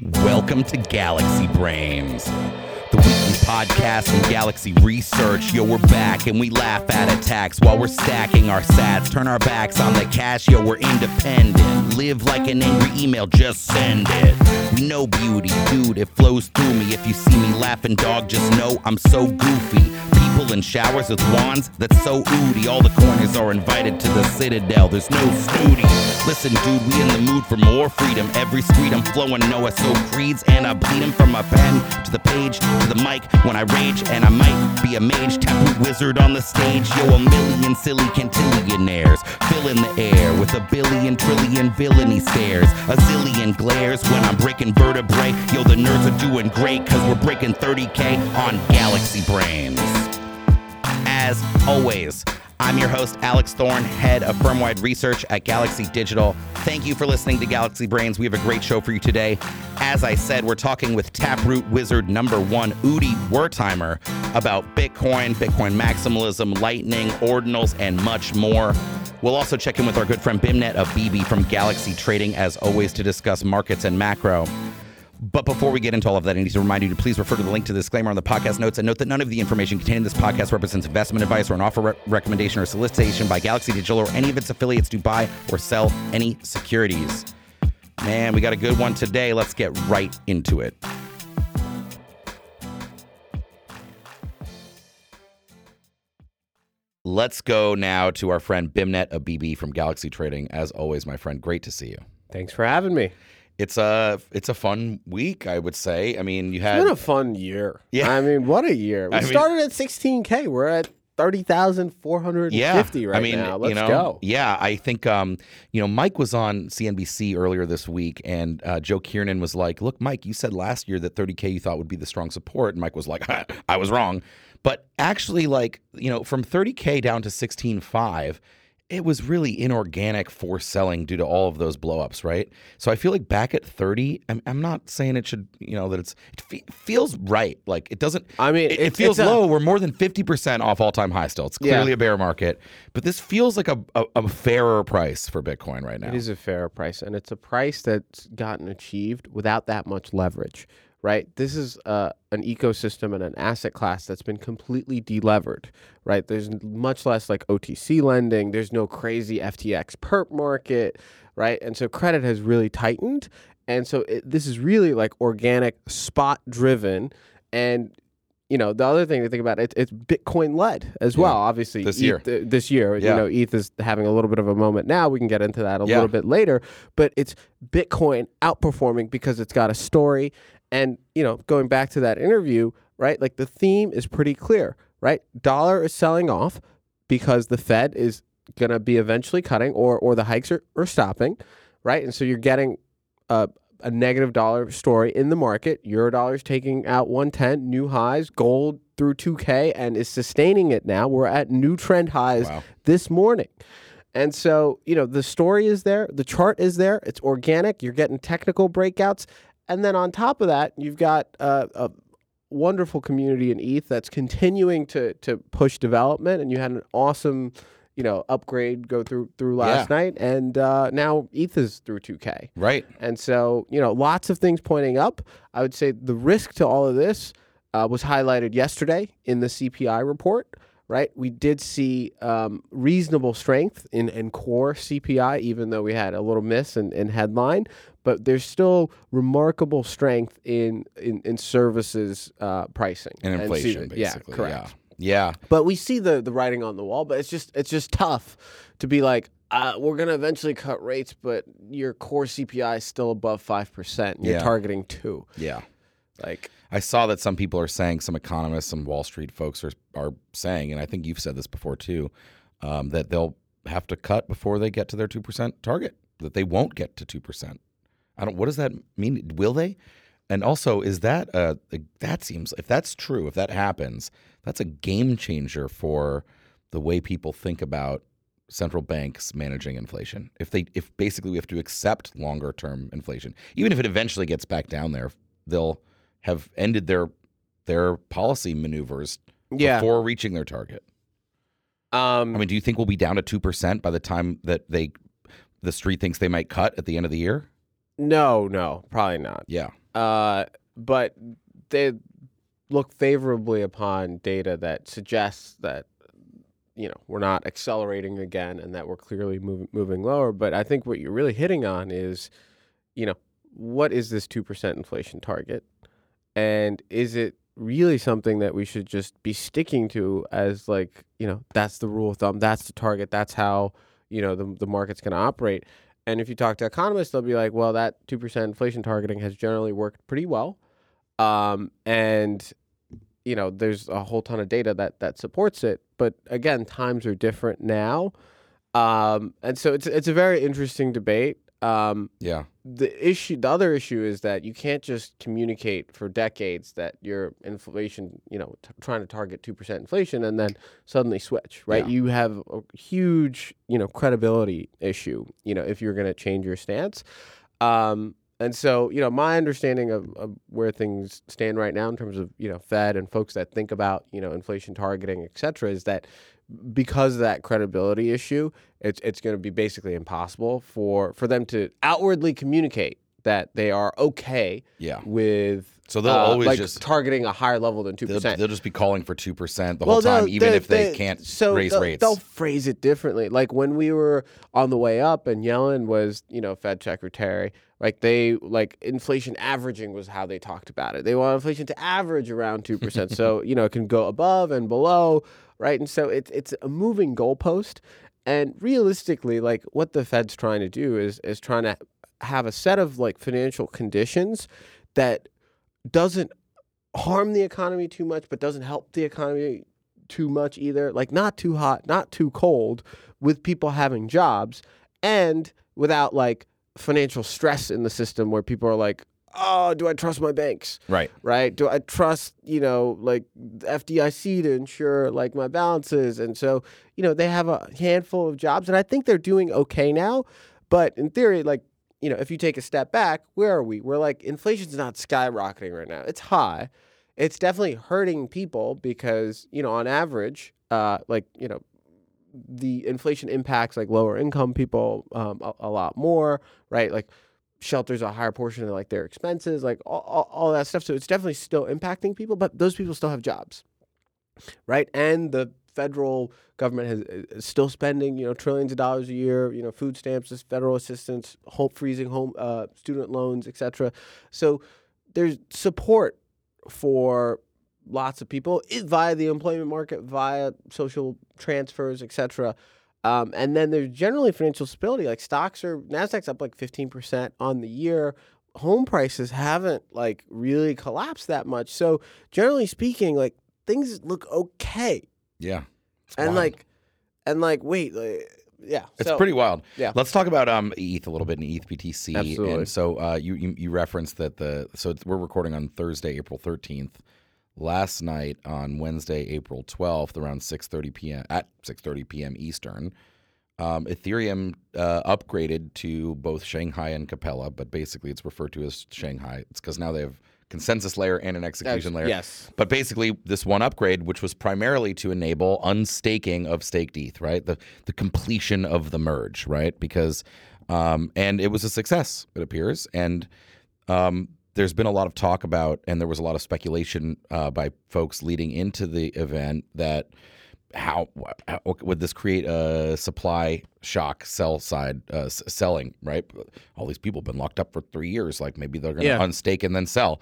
Welcome to Galaxy Brains, podcast from Galaxy Research. Yo, we're back and we laugh at attacks while we're stacking our sats. Turn our backs on the cash, yo, we're independent. Live like an angry email, just send it. We know beauty, dude, it flows through me. If you see me laughing, dog, just know I'm so goofy. People in showers with wands, that's so oody. All the corners are invited to the citadel, there's no snooty. Listen, dude, we in the mood for more freedom. Every street I'm flowing, Noah so creeds, and I bleed him from my pen to the page to the mic when I rage. And I might be a mage, tattoo wizard on the stage. Yo, a million silly cantillionaires fill in the air with a billion trillion villainy stares. A zillion glares when I'm breaking vertebrae. Yo, the nerds are doing great, cause we're breaking 30k on Galaxy Brains. As always, I'm your host, Alex Thorn, head of firm-wide research at Galaxy Digital. Thank you for listening to Galaxy Brains. We have a great show for you today. As I said, we're talking with Taproot Wizard number one, Udi Wertheimer, about Bitcoin, Bitcoin maximalism, Lightning, ordinals, and much more. We'll also check in with our good friend Beimnet Abebe from Galaxy Trading, as always, to discuss markets and macro. But before we get into all of that, I need to remind you to please refer to the link to the disclaimer on the podcast notes and note that none of the information contained in this podcast represents investment advice or an offer, re- recommendation, or solicitation by Galaxy Digital or any of its affiliates to buy or sell any securities. Man, we got a good one today. Let's get right into it. Let's go now to our friend Beimnet Abebe from Galaxy Trading. As always, my friend, great to see you. Thanks for having me. It's a it's a fun week, I would say. I mean, you had It's been a fun year. Yeah. I mean, what a year. We I mean- started at 16K. We're at 30,450 yeah, right I mean, now. Let's you know, go. Yeah, I think um, you know, Mike was on CNBC earlier this week, and uh, Joe Kernen was like, "Look, Mike, you said last year that 30k you thought would be the strong support," and Mike was like, "I was wrong." But actually, like you know, from 30k down to 16.5, it was really inorganic for selling due to all of those blowups, right? So I feel like back at 30, I'm, I'm not saying it should, you know, that it's it fe- feels right. Like it doesn't. I mean, it, it feels it's a- low. We're more than 50% off all time high still. It's Yeah. clearly a bear market, but this feels like a, a, a fairer price for Bitcoin right now. It is a fair price, and it's a price that's gotten achieved without that much leverage, right? This is uh, an ecosystem and an asset class that's been completely delevered, right? There's much less like OTC lending. There's no crazy FTX perp market, right? And so credit has really tightened, and so it, this is really like organic, spot driven, and you know the other thing to think about it, it's Bitcoin led as well. Obviously, This ETH, year. uh, this year, Yeah. you know, ETH is having a little bit of a moment now. We can get into that a Yeah. little bit later, but it's Bitcoin outperforming because it's got a story. And, you know, going back to that interview, right? Like the theme is pretty clear, right? Dollar is selling off because the Fed is going to be eventually cutting or or the hikes are, are stopping, right? And so you're getting a, a negative dollar story in the market. Euro dollar's taking out 110 new highs, gold through 2k and is sustaining it now. We're at new trend highs Wow. this morning. And so, you know, the story is there, the chart is there, it's organic, you're getting technical breakouts. And then on top of that, you've got uh, a wonderful community in ETH that's continuing to to push development. And you had an awesome, you know, upgrade go through through last night, and uh, now ETH is through 2K. right. And so, you know, lots of things pointing up. I would say the risk to all of this uh, was highlighted yesterday in the CPI report. Right, we did see um, reasonable strength in, in core CPI, even though we had a little miss in, in headline. But there's still remarkable strength in in, in services uh, pricing And inflation, that- yeah, basically. correct. Yeah. But we see the the writing on the wall. But it's just it's just tough to be like, uh, we're gonna eventually cut rates, but your core CPI is still above five percent. And you're Yeah. targeting two. Yeah. Like, I saw that some people are saying, some economists, some Wall Street folks are are saying, and I think you've said this before too, um, that they'll have to cut before they get to their two percent target. That they won't get to two percent. I don't. What does that mean? Will they? And also, is that uh that seems if that's true, if that happens, that's a game changer for the way people think about central banks managing inflation. If they if basically we have to accept longer term inflation, even if it eventually gets back down there, they'll have ended their their policy maneuvers yeah. before reaching their target. Um, I mean, do you think we'll be down to two percent by the time that they the street thinks they might cut at the end of the year? No, no, probably not. Yeah. uh, but they look favorably upon data that suggests that you know we're not accelerating again and that we're clearly moving moving lower. But I think what you're really hitting on is, you know, what is this two percent inflation target, and is it really something that we should just be sticking to as like you know that's the rule of thumb, that's the target, that's how you know the the market's going to operate. And if you talk to economists, they'll be like, well, that two percent inflation targeting has generally worked pretty well, um, and you know there's a whole ton of data that that supports it. But again, times are different now, um, and so it's it's a very interesting debate. Um, Yeah. the issue the other issue is that you can't just communicate for decades that your inflation you know t- trying to target 2% inflation and then suddenly switch right Yeah. you have a huge you know credibility issue you know if you're going to change your stance um, and so you know my understanding of, of where things stand right now in terms of you know fed and folks that think about you know inflation targeting et cetera is that because of that credibility issue it's it's going to be basically impossible for for them to outwardly communicate that they are okay Yeah. with So they'll uh, always like just targeting a higher level than two they'll, percent. they'll just be calling for two percent the Well, whole time, even if they, they- can't so raise they'll, rates. They'll phrase it differently. Like when we were on the way up, and Yellen was, you know, Fed secretary. Like they like inflation averaging was how they talked about it. They want inflation to average around two percent, so you know it can go above and below, right? And so it's it's a moving goalpost. And realistically, like what the Fed's trying to do is is trying to have a set of like financial conditions that doesn't harm the economy too much, but doesn't help the economy too much either. Like not too hot, not too cold, with people having jobs, and without like financial stress in the system where people are like, oh, do I trust my banks? right. right? Do I trust, you know, like the FDIC to ensure like my balances? And so, you know, they have a handful of jobs and I think they're doing okay now. But in theory, like, you know, if you take a step back, where are we? We're like, inflation's not skyrocketing right now. It's high. It's definitely hurting people because, you know, on average, uh, like, you know, the inflation impacts like lower income people um, a, a lot more, right? Like shelters a higher portion of like their expenses, like all, all, all that stuff. So it's definitely still impacting people, but those people still have jobs, right? And the federal government has is still spending you know trillions of dollars a year, you know, food stamps, federal assistance, home freezing home uh, student loans, etc. So there's support for lots of people via the employment market, via social transfers, etc. Um, and then there's generally financial stability. Like stocks are Nasdaq's up like 15% on the year. Home prices haven't like really collapsed that much. So generally speaking, like things look okay. Yeah. And wild. like, and like, wait, like, yeah, It's so- pretty wild. yeah. Let's talk about um ETH a little bit and ETH BTC. Absolutely. And so uh, you, you you referenced that the so we're recording on Thursday, April thirteenth. Last night on Wednesday, April twelfth, around six thirty p.m. at six thirty p.m. Eastern, um, Ethereum uh, upgraded to both Shanghai and Capella, but basically it's referred to as Shanghai. It's because now they have consensus layer and an execution layer. Yes. But basically, this one upgrade, which was primarily to enable unstaking of staked ETH, right? The the completion of the merge, right? Because um, and it was a success, it appears. And um, there's been a lot of talk about, and there was a lot of speculation uh, by folks leading into the event that how, how would this create a supply shock sell side uh, s- selling right? All these people have been locked up for three years like maybe they're going to Yeah. unstake and then sell.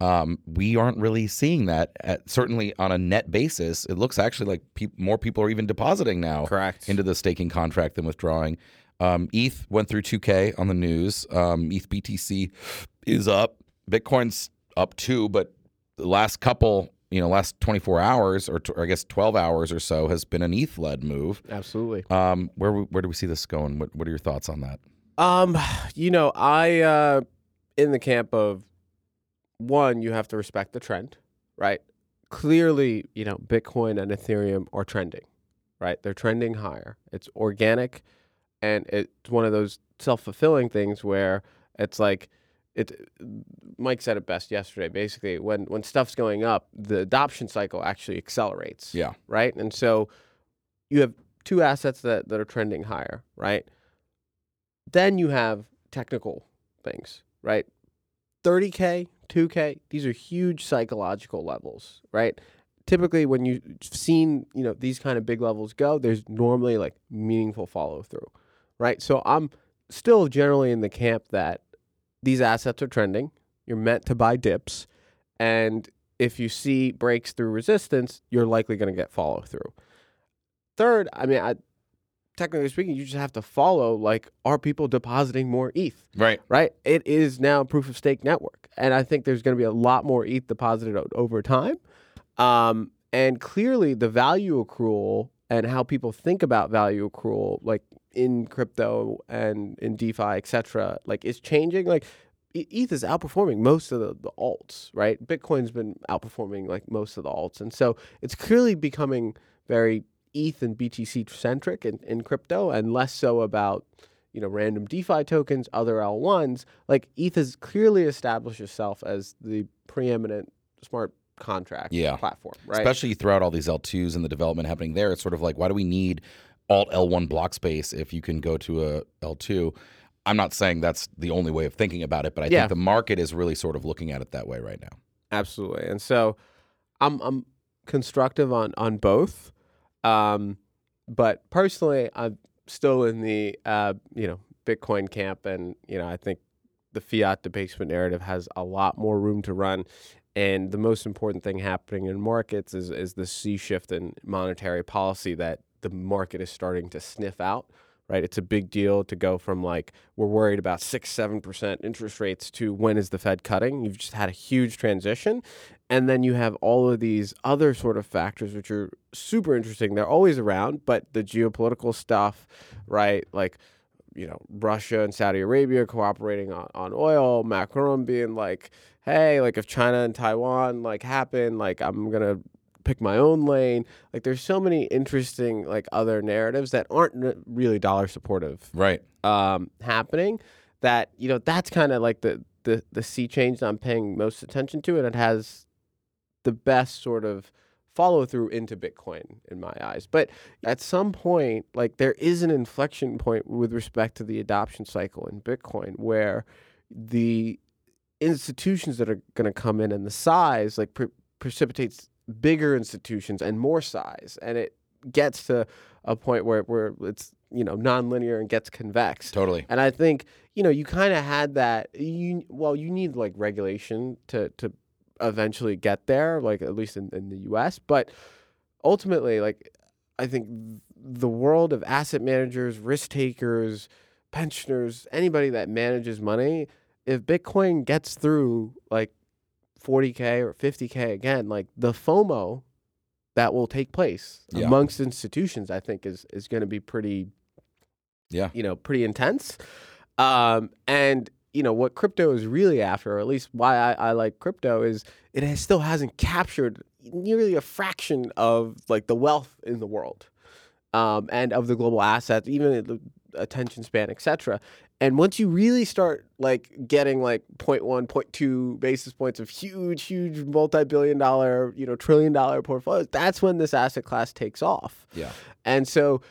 Um, we aren't really seeing that at, certainly on a net basis. It looks actually like peop more people are even depositing now Correct. into the staking contract than withdrawing. Um, eth went through 2k on the news. Um, eth btc is up bitcoin's up too but the last couple you know last 24 hours or, t- or i guess 12 hours or so has been an eth led move Absolutely. um, where where do we see this going what, what are your thoughts on that Um, you know, I uh in the camp of one, you have to respect the trend, right? Clearly, you know, Bitcoin and Ethereum are trending, right? They're trending higher. It's organic and it's one of those self-fulfilling things where it's like it Mike said it best yesterday. Basically, when when stuff's going up, the adoption cycle actually accelerates yeah right? And so you have two assets that, that are trending higher, right? Then you have technical things, right? 30K, 2K, these are huge psychological levels, right? Typically, when you've seen you know these kind of big levels go, there's normally like meaningful follow through, right? So I'm still generally in the camp that these assets are trending. You're meant to buy dips, and if you see breaks through resistance, you're likely going to get follow through. Third, I mean, I, technically speaking, you just have to follow like, are people depositing more ETH? Right. Right? It is now a proof of stake network. And I think there's going to be a lot more ETH deposited over time. Um, and clearly, the value accrual and how people think about value accrual, like in crypto and in DeFi, et cetera, like is changing. Like ETH is outperforming most of the, the alts, right? Bitcoin's been outperforming like most of the alts. And so it's clearly becoming very ETH and BTC centric in, in crypto and less so about, you know, random DeFi tokens, other L1s. Like ETH has clearly established itself as the preeminent smart contract Yeah. platform, right? Especially throughout all these L2s and the development happening there. It's sort of like, why do we need alt L1 block space if you can go to a L2? I'm not saying that's the only way of thinking about it, but I Yeah. think the market is really sort of looking at it that way right now. Absolutely. And so I'm I'm constructive on on both. Um, but personally I'm still in the uh, you know, Bitcoin camp and you know, I think the fiat debasement narrative has a lot more room to run. And the most important thing happening in markets is is the sea shift in monetary policy that the market is starting to sniff out. Right, it's a big deal to go from like we're worried about six, seven percent interest rates to when is the Fed cutting? You've just had a huge transition, and then you have all of these other sort of factors which are super interesting. They're always around, but the geopolitical stuff, right? Like you know, Russia and Saudi Arabia cooperating on, on oil, Macron being like, hey, like if China and Taiwan like happen, like I'm gonna pick my own lane. Like there's so many interesting like other narratives that aren't really dollar supportive Right. um, happening that you know that's kind of like the the the sea change that I'm paying most attention to, and it has the best sort of follow through into Bitcoin in my eyes. But at some point, like there is an inflection point with respect to the adoption cycle in Bitcoin where the institutions that are going to come in and the size like pre- precipitates bigger institutions and more size and it gets to a point where where it's you know nonlinear and gets convex Totally. and I think you know you kind of had that. You well, you need like regulation to to eventually get there, like at least in, in the U.S. But ultimately, like I think the world of asset managers, risk takers, pensioners, anybody that manages money, if Bitcoin gets through like 40k or 50k again, like the FOMO that will take place Yeah. amongst institutions, I think is is going to be pretty Yeah. you know, pretty intense. Um, and you know what crypto is really after, or at least why I, I like crypto, is it has, still hasn't captured nearly a fraction of like the wealth in the world, um, and of the global assets, even the attention span, etc. And once you really start like getting like 0.1, 0.2 basis points of huge, huge multi-billion dollar, you know, trillion dollar portfolios, that's when this asset class takes off. Yeah. And so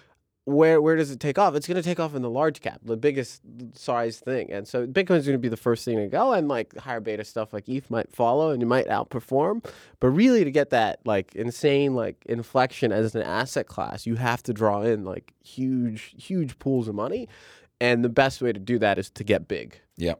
where where does it take off? It's going to take off in the large cap, the biggest size thing. And so Bitcoin's going to be the first thing to go, and like higher beta stuff like ETH might follow, and you might outperform. But really, to get that like insane like inflection as an asset class, you have to draw in like huge huge pools of money, and the best way to do that is to get big, Yeah.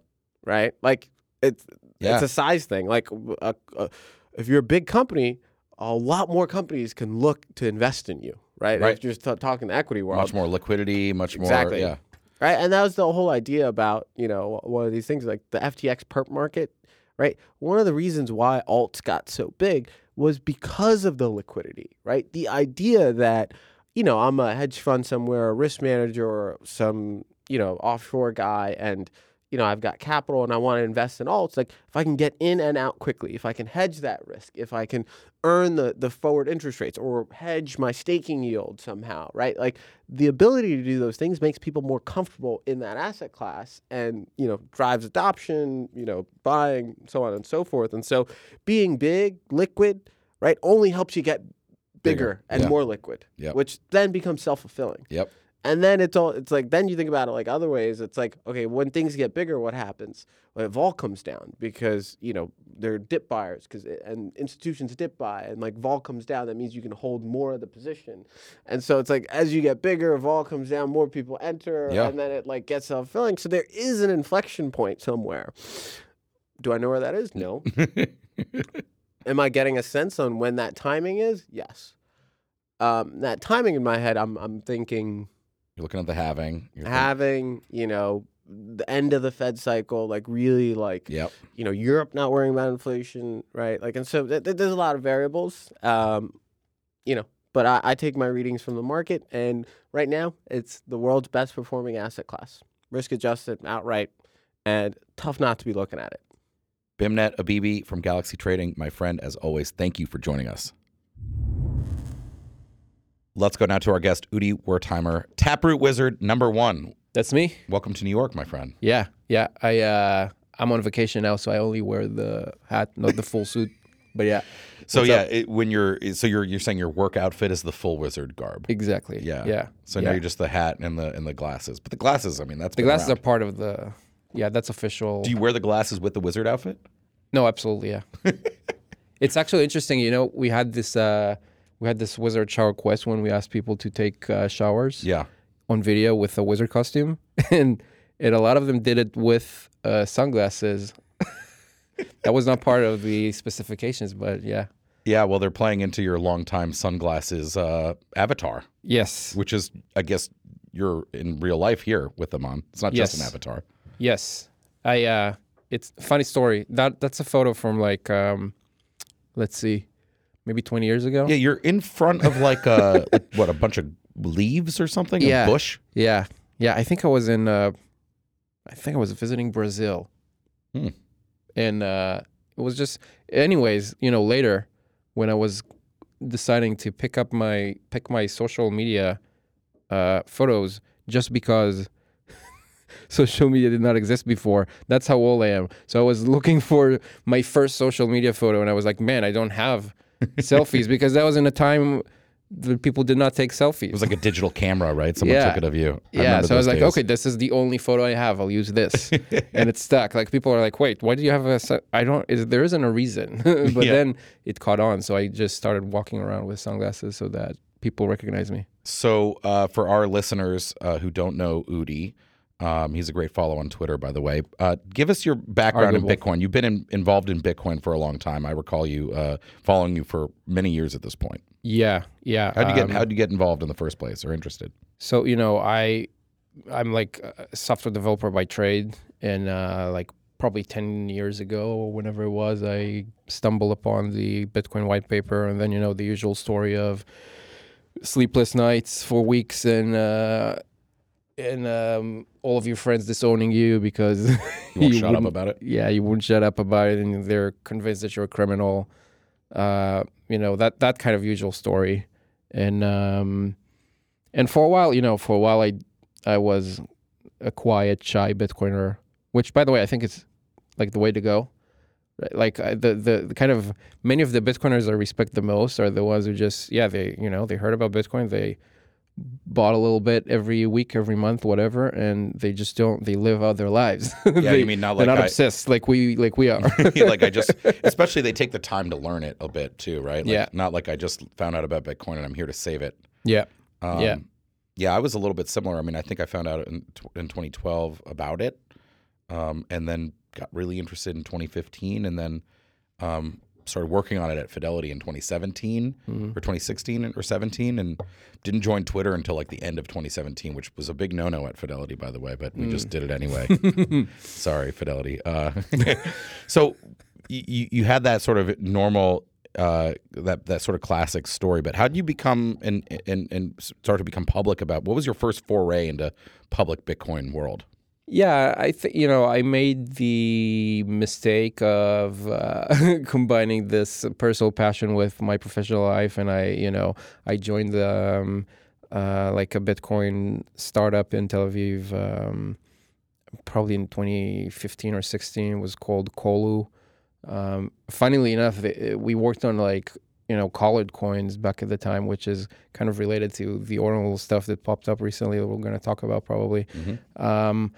right? Like it's Yeah. it's a size thing. Like a, a, if you're a big company, a lot more companies can look to invest in you, right? Right. If you're just t- talking the equity world, Much more liquidity, much Exactly. more. Yeah. right? And that was the whole idea about you know one of these things like the FTX perp market, right? One of the reasons why alts got so big was because of the liquidity, right? The idea that you know I'm a hedge fund somewhere, a risk manager, or some you know offshore guy, and you know I've got capital and I want to invest in alts. Like if I can get in and out quickly, if I can hedge that risk, if I can earn the the forward interest rates or hedge my staking yield somehow, right? Like the ability to do those things makes people more comfortable in that asset class and you know drives adoption you know buying so on and so forth and so being big liquid right only helps you get bigger, Bigger, and more liquid Yep. which then becomes self-fulfilling Yep. And then it's all it's like then you think about it like other ways. It's like okay, when things get bigger, what happens? Well, vol comes down because you know they're dip buyers because and institutions dip buy and like vol comes down. That means you can hold more of the position. And so it's like as you get bigger, vol comes down, more people enter, Yeah. and then it like gets self filling. So there is an inflection point somewhere. Do I know where that is? No. Am I getting a sense on when that timing is? Yes. Um, that timing in my head, I'm I'm thinking You're looking at the halving. You're having you know the end of the Fed cycle, like really like Yep. you know Europe not worrying about inflation, right? Like, and so th- th- there's a lot of variables, um, you know. But I, I take my readings from the market, and right now it's the world's best performing asset class, risk adjusted, outright, and tough not to be looking at it. Beimnet Abebe from Galaxy Trading, my friend, as always, thank you for joining us. Let's go now to our guest, Udi Wertheimer, Taproot Wizard number one. That's me. Welcome to New York, my friend. Yeah, yeah. I uh, I'm on vacation now, so I only wear the hat, not the full suit. But yeah, So What's yeah, it, when you're so you're you're saying your work outfit is the full wizard garb. exactly. Yeah. yeah. So yeah. now you're just the hat and the and the glasses. But the glasses, I mean, that's the glasses around. are part of the. Yeah, that's official. Do you wear the glasses with the wizard outfit? no, absolutely. Yeah. it's actually interesting. You know, we had this. Uh, we had this wizard shower quest when we asked people to take uh, showers Yeah. on video with a wizard costume, and and a lot of them did it with uh, sunglasses. that was not part of the specifications, but yeah. Yeah, well, they're playing into your longtime sunglasses uh, avatar, Yes. which is, I guess, you're in real life here with them on. It's not just an avatar. Yes. I uh it's funny story. That that's a photo from like um let's see, maybe 20 years ago. Yeah, you're in front of like a like, what a bunch of leaves or something, Yeah. a bush. Yeah. Yeah, I think I was in uh I think I was visiting Brazil. Hmm. And uh it was just anyways, you know, later when I was deciding to pick up my pick my social media uh photos just because social media did not exist before. That's how old I am. So I was looking for my first social media photo and I was like, man, I don't have selfies because that was in a time that people did not take selfies. It was like a digital camera, right? Someone Yeah. took it of you. Yeah, so I was those like, days. okay, this is the only photo I have. I'll use this, and it stuck. Like people are like, wait, why do you have a? I don't. Is there isn't a reason, but Yeah. then it caught on. So I just started walking around with sunglasses so that people recognize me. So, uh, for our listeners uh, who don't know Udi, um, he's a great follow on Twitter, by the way. Uh, give us your background in Bitcoin. You've been in, involved in Bitcoin for a long time. I recall you uh, following you for many years at this point. Yeah, yeah. How'd you get um, How'd you get involved in the first place or interested? So you know, I I'm like a software developer by trade, and uh, like probably ten years ago or whenever it was, I stumbled upon the Bitcoin white paper, and then you know the usual story of sleepless nights for weeks and. Uh, and um, all of your friends disowning you because You won't you shut up about it. yeah, you wouldn't shut up about it, and they're convinced that you're a criminal. Uh, you know that that kind of usual story, and um, and for a while, you know, for a while, I I was a quiet, shy Bitcoiner, which, by the way, I think is like the way to go. Like I, the, the the kind of many of the Bitcoiners I respect the most are the ones who just yeah they you know they heard about Bitcoin they bought a little bit every week every month whatever and they just don't they live out their lives Yeah, They- you mean not like they're not I, obsessed like we like we are. like I just, especially they take the time to learn it a bit too, right? Like, Yeah. Not like I just found out about Bitcoin and I'm here to save it. yeah. Um, Yeah. Yeah, I was a little bit similar. I mean, I think I found out in, in 2012 about it, um, and then got really interested in 2015, and then um, started working on it at Fidelity in 2017 Mm-hmm. or 2016 or 17, and didn't join Twitter until like the end of 2017, which was a big no-no at Fidelity, by the way. But we Mm. just did it anyway. Sorry, Fidelity. Uh, so you you had that sort of normal uh, that that sort of classic story. But how did you become and and and start to become public about? What was your first foray into public Bitcoin world? Yeah, I think you know I made the mistake of uh, combining this personal passion with my professional life, and I, you know, I joined the um, uh, like a Bitcoin startup in Tel Aviv, um, probably in 2015 or 16. It was called Colu. Um, funnily enough, we worked on like you know colored coins back at the time, which is kind of related to the ordinal stuff that popped up recently that we're going to talk about probably. Um,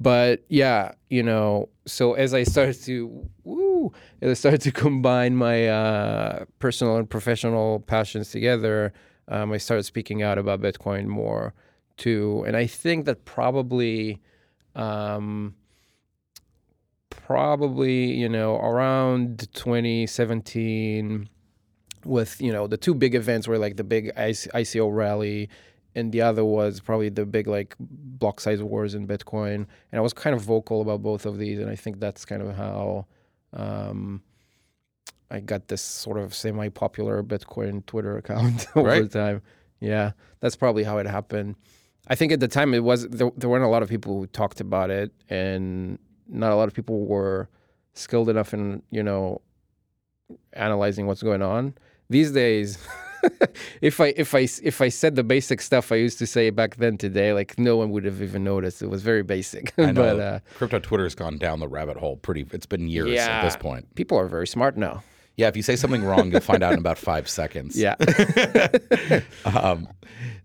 but yeah, you know, so as I started to woo, as I started to combine my uh, personal and professional passions together, um, I started speaking out about Bitcoin more too, and I think that probably. Um, probably you know around 2017 with you know the two big events were like the big ICO rally and the other was probably the big like block size wars in Bitcoin. And I was kind of vocal about both of these and I think that's kind of how um, I got this sort of semi-popular Bitcoin Twitter account over Right. time. Yeah that's probably how it happened. I think at the time it was there, there weren't a lot of people who talked about it and not a lot of people were skilled enough in you know analyzing what's going on. These days if i if i if i said the basic stuff i used to say back then today like no one would have even noticed it was very basic I know. but uh, Crypto Twitter's gone down the rabbit hole pretty. It's been years at this point. people are very smart now Yeah, if you say something wrong, you'll find out in about five seconds. yeah um,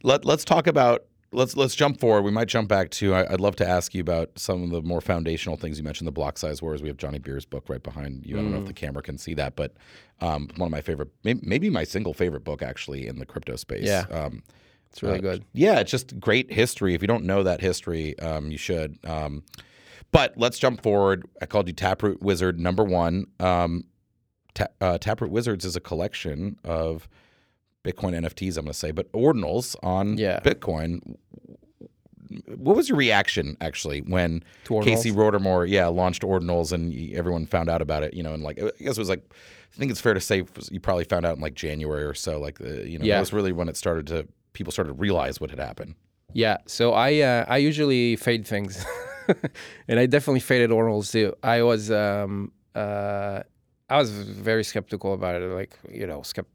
let Let's talk about. Let's let's jump forward. We might jump back to. I, I'd love to ask you about some of the more foundational things you mentioned. The block size wars. We have Johnny Bier's book right behind you. I don't know if the camera can see that, but um, one of my favorite, maybe, maybe my single favorite book actually in the crypto space. Yeah. Um, it's really uh, good Yeah, it's just great history. If you don't know that history, um, you should. Um, but let's jump forward. I called you Taproot Wizard number one. Um, Ta- uh, Taproot Wizards is a collection of Bitcoin NFTs. I'm going to say, but ordinals on Yeah. Bitcoin. What was your reaction actually when Casey Rodarmor, yeah, launched ordinals and everyone found out about it? You know, and like I guess it was like I think it's fair to say you probably found out in like January or so. Like the you know Yeah. that was really when it started to people started to realize what had happened. Yeah, so I uh, I usually fade things, and I definitely faded ordinals too. I was um uh I was very skeptical about it. Like you know, skept-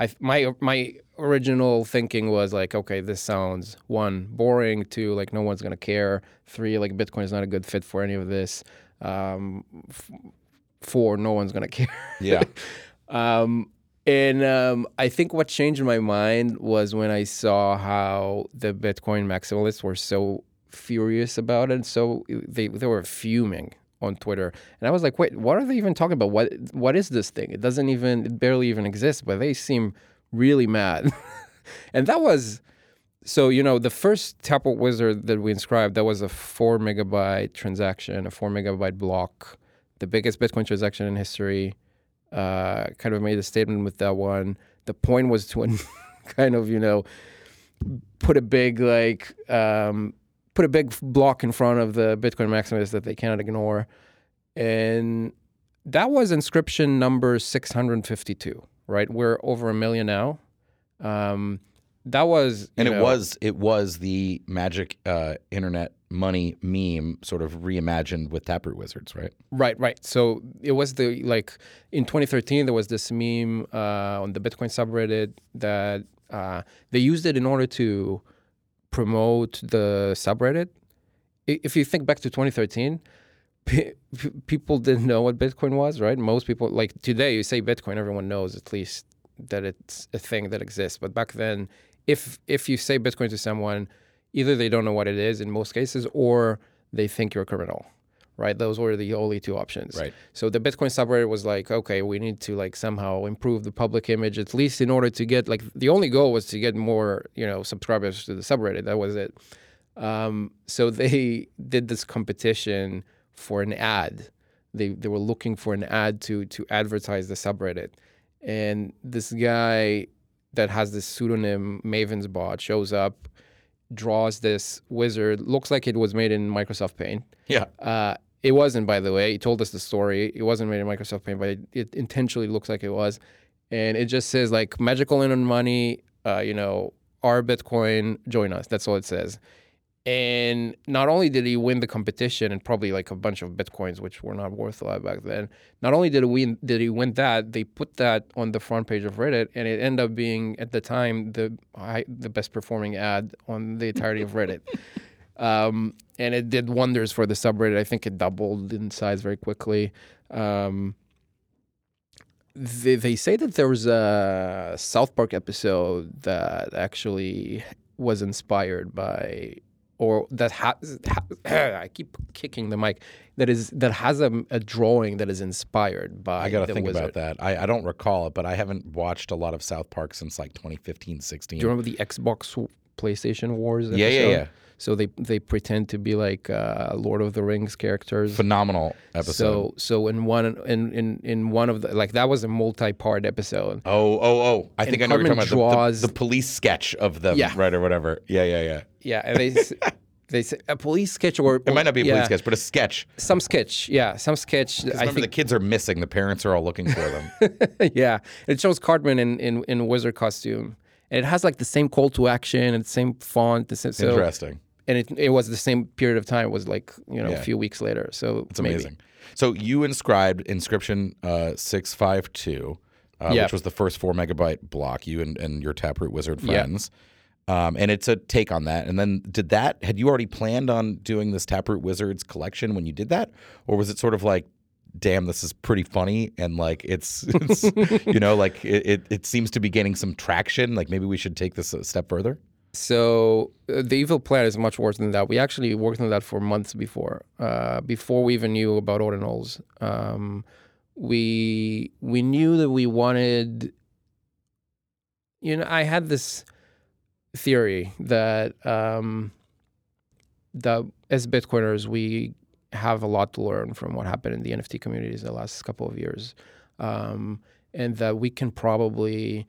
I my my original thinking was like, okay, this sounds one boring, two like no one's gonna care, three like Bitcoin is not a good fit for any of this, um, f- four no one's gonna care. Yeah. Um, and um, I think what changed my mind was when I saw how the Bitcoin maximalists were so furious about it. So they they were fuming on Twitter, and I was like, "Wait, what are they even talking about? What what is this thing? It doesn't even it barely even exists." But they seem really mad, and that was. So you know the first Taproot Wizard that we inscribed that was a four megabyte transaction, a four megabyte block, the biggest Bitcoin transaction in history uh, kind of made a statement with that one. The point was to kind of, you know, put a big like um, put a big block in front of the Bitcoin maximalists that they cannot ignore, and that was inscription number six hundred fifty-two. Right, we're over a million now. Um, that was, And it know- was it was the magic uh, internet money meme sort of reimagined with Taproot Wizards, right? Right, right. So it was the like in 2013 there was this meme uh, on the Bitcoin subreddit that uh, they used it in order to promote the subreddit. If you think back to 2013, pe- pe- people didn't know what Bitcoin was, right? Most people like today you say Bitcoin, everyone knows at least that it's a thing that exists. But back then, if if you say Bitcoin to someone, either they don't know what it is in most cases, or they think you're a criminal right? Those were the only two options. Right. So the Bitcoin subreddit was like, okay, we need to like somehow improve the public image, at least in order to get like the only goal was to get more, you know, subscribers to the subreddit. That was it. Um, so they did this competition for an ad. They they were looking for an ad to to advertise the subreddit, and this guy that has this pseudonym Maven's bot shows up, draws this wizard. Looks like it was made in Microsoft Paint. Yeah. Uh, it wasn't, by the way. He told us the story. It wasn't made in Microsoft Paint, but it, it intentionally looks like it was. And it just says like magical in on money, uh, you know, our Bitcoin, join us. That's all it says. And not only did he win the competition and probably like a bunch of bitcoins, which were not worth a lot back then. Not only did he win, did he win that, they put that on the front page of Reddit, and it ended up being at the time the the best performing ad on the entirety of Reddit. Um, and it did wonders for the subreddit. I think it doubled in size very quickly. Um, they, they say that there was a South Park episode that actually was inspired by, or that has. Ha, I keep kicking the mic. That is that has a, a drawing that is inspired by. I got to think wizard. about that. I, I don't recall it, but I haven't watched a lot of South Park since like 2015, 16. Do you remember the Xbox PlayStation Wars? Yeah, yeah, yeah. So they they pretend to be like uh, Lord of the Rings characters. Phenomenal episode. So so in one in in in one of the like that was a multi-part episode. oh, oh, oh. I think I know what you're talking about. The- draws- The, the police sketch of them, Yeah. right, or whatever. Yeah, yeah, yeah. Yeah, and they they say a police sketch or It might not be a police sketch, but a sketch. Some sketch, yeah, some sketch. I Remember, the kids are missing. The parents are all looking for them. yeah, it shows Cartman in in in wizard costume, and it has like the same call to action and the same font. The same, so, Interesting. And it it was the same period of time. It was like you know Yeah. a few weeks later. So It's amazing. So you inscribed inscription uh, six five two, uh, Yeah. which was the first four megabyte block. You and, and your Taproot Wizard friends, um, and it's a take on that. And then did that? Had you already planned on doing this Taproot Wizards collection when you did that, or was it sort of like? Damn, this is pretty funny, and like it's, it's you know, like it, it, it seems to be gaining some traction. Like maybe we should take this a step further. So uh, the evil plan is much worse than that. We actually worked on that for months before, uh, before we even knew about ordinals. Um, we we knew that we wanted. You know, I had this theory that um, that as Bitcoiners we have a lot to learn from what happened in the NFT communities the last couple of years, um, and that we can probably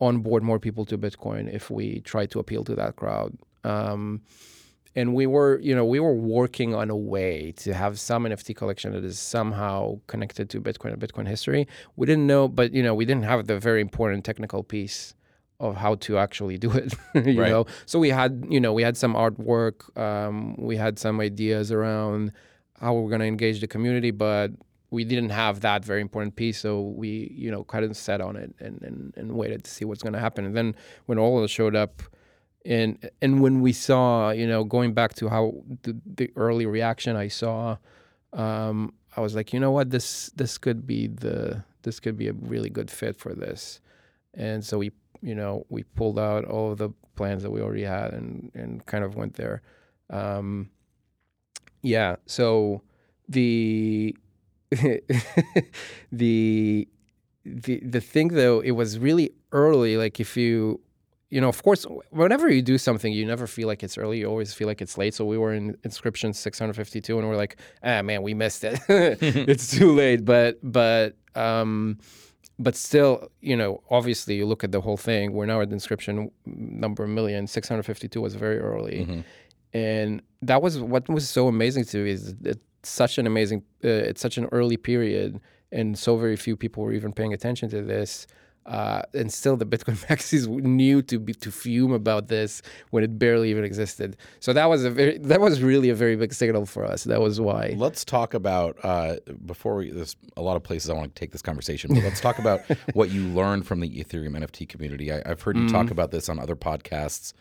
onboard more people to Bitcoin if we try to appeal to that crowd. Um, and we were, you know, we were working on a way to have some NFT collection that is somehow connected to Bitcoin and Bitcoin history. We didn't know, but you know, we didn't have the very important technical piece of how to actually do it. you Right. know, so we had, you know, we had some artwork, um, we had some ideas around how we we're going to engage the community, but we didn't have that very important piece. So we, you know, kind of sat on it and, and, and waited to see what's going to happen. And then when ordinals showed up, and and when we saw, you know, going back to how the, the early reaction I saw, um, I was like, you know what, this this could be the this could be a really good fit for this. And so we, you know, we pulled out all of the plans that we already had and and kind of went there. Um, yeah. So the the the the thing though, it was really early. Like if you you know, of course, whenever you do something, you never feel like it's early. You always feel like it's late. So we were in inscription 652, and we're like, ah, man, we missed it. it's too late. But but um, but still, you know, obviously, you look at the whole thing. We're now at inscription number million. 652 was very early, Mhm. and that was what was so amazing to me is it's such an amazing, uh, it's such an early period, and so very few people were even paying attention to this. Uh, and still, the Bitcoin maxis knew to be to fume about this when it barely even existed. So that was a very that was really a very big signal for us. That was why. Let's talk about uh, before we. There's a lot of places I want to take this conversation, but let's talk about what you learned from the Ethereum NFT community. I, I've heard you Mm-hmm. talk about this on other podcasts.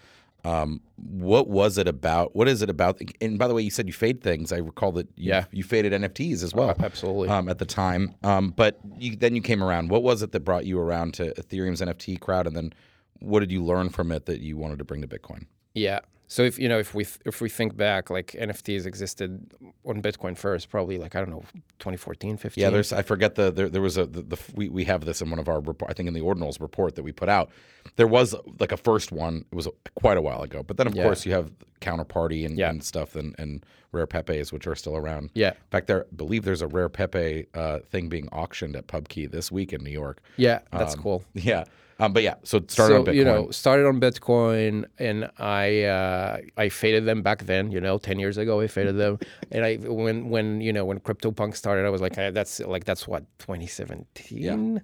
Um, what was it about? What is it about? And by the way, you said you fade things. I recall that you, Yeah. you faded NFTs as well. Absolutely. Um, at the time, um, but you, then you came around. What was it that brought you around to Ethereum's NFT crowd, and then what did you learn from it that you wanted to bring to Bitcoin? Yeah. So if you know if we th- if we think back, like NFTs existed on Bitcoin first, probably like I don't know, 2014, 15. Yeah, there's I forget the there, there was a the, the we, we have this in one of our report I think in the ordinals report that we put out. There was like a first one. It was quite a while ago. But then of Yeah. course you have counterparty and, Yeah. and stuff and, and rare Pepes which are still around. Yeah. In fact, there I believe there's a rare Pepe uh, thing being auctioned at PubKey this week in New York. Yeah, that's Um, cool. Yeah. Um, but yeah, so it started so on Bitcoin. you know, started on Bitcoin, and I uh, I faded them back then. You know, ten years ago, I faded them, and I when when you know when CryptoPunk started, I was like, "Eh, that's like that's what 2017.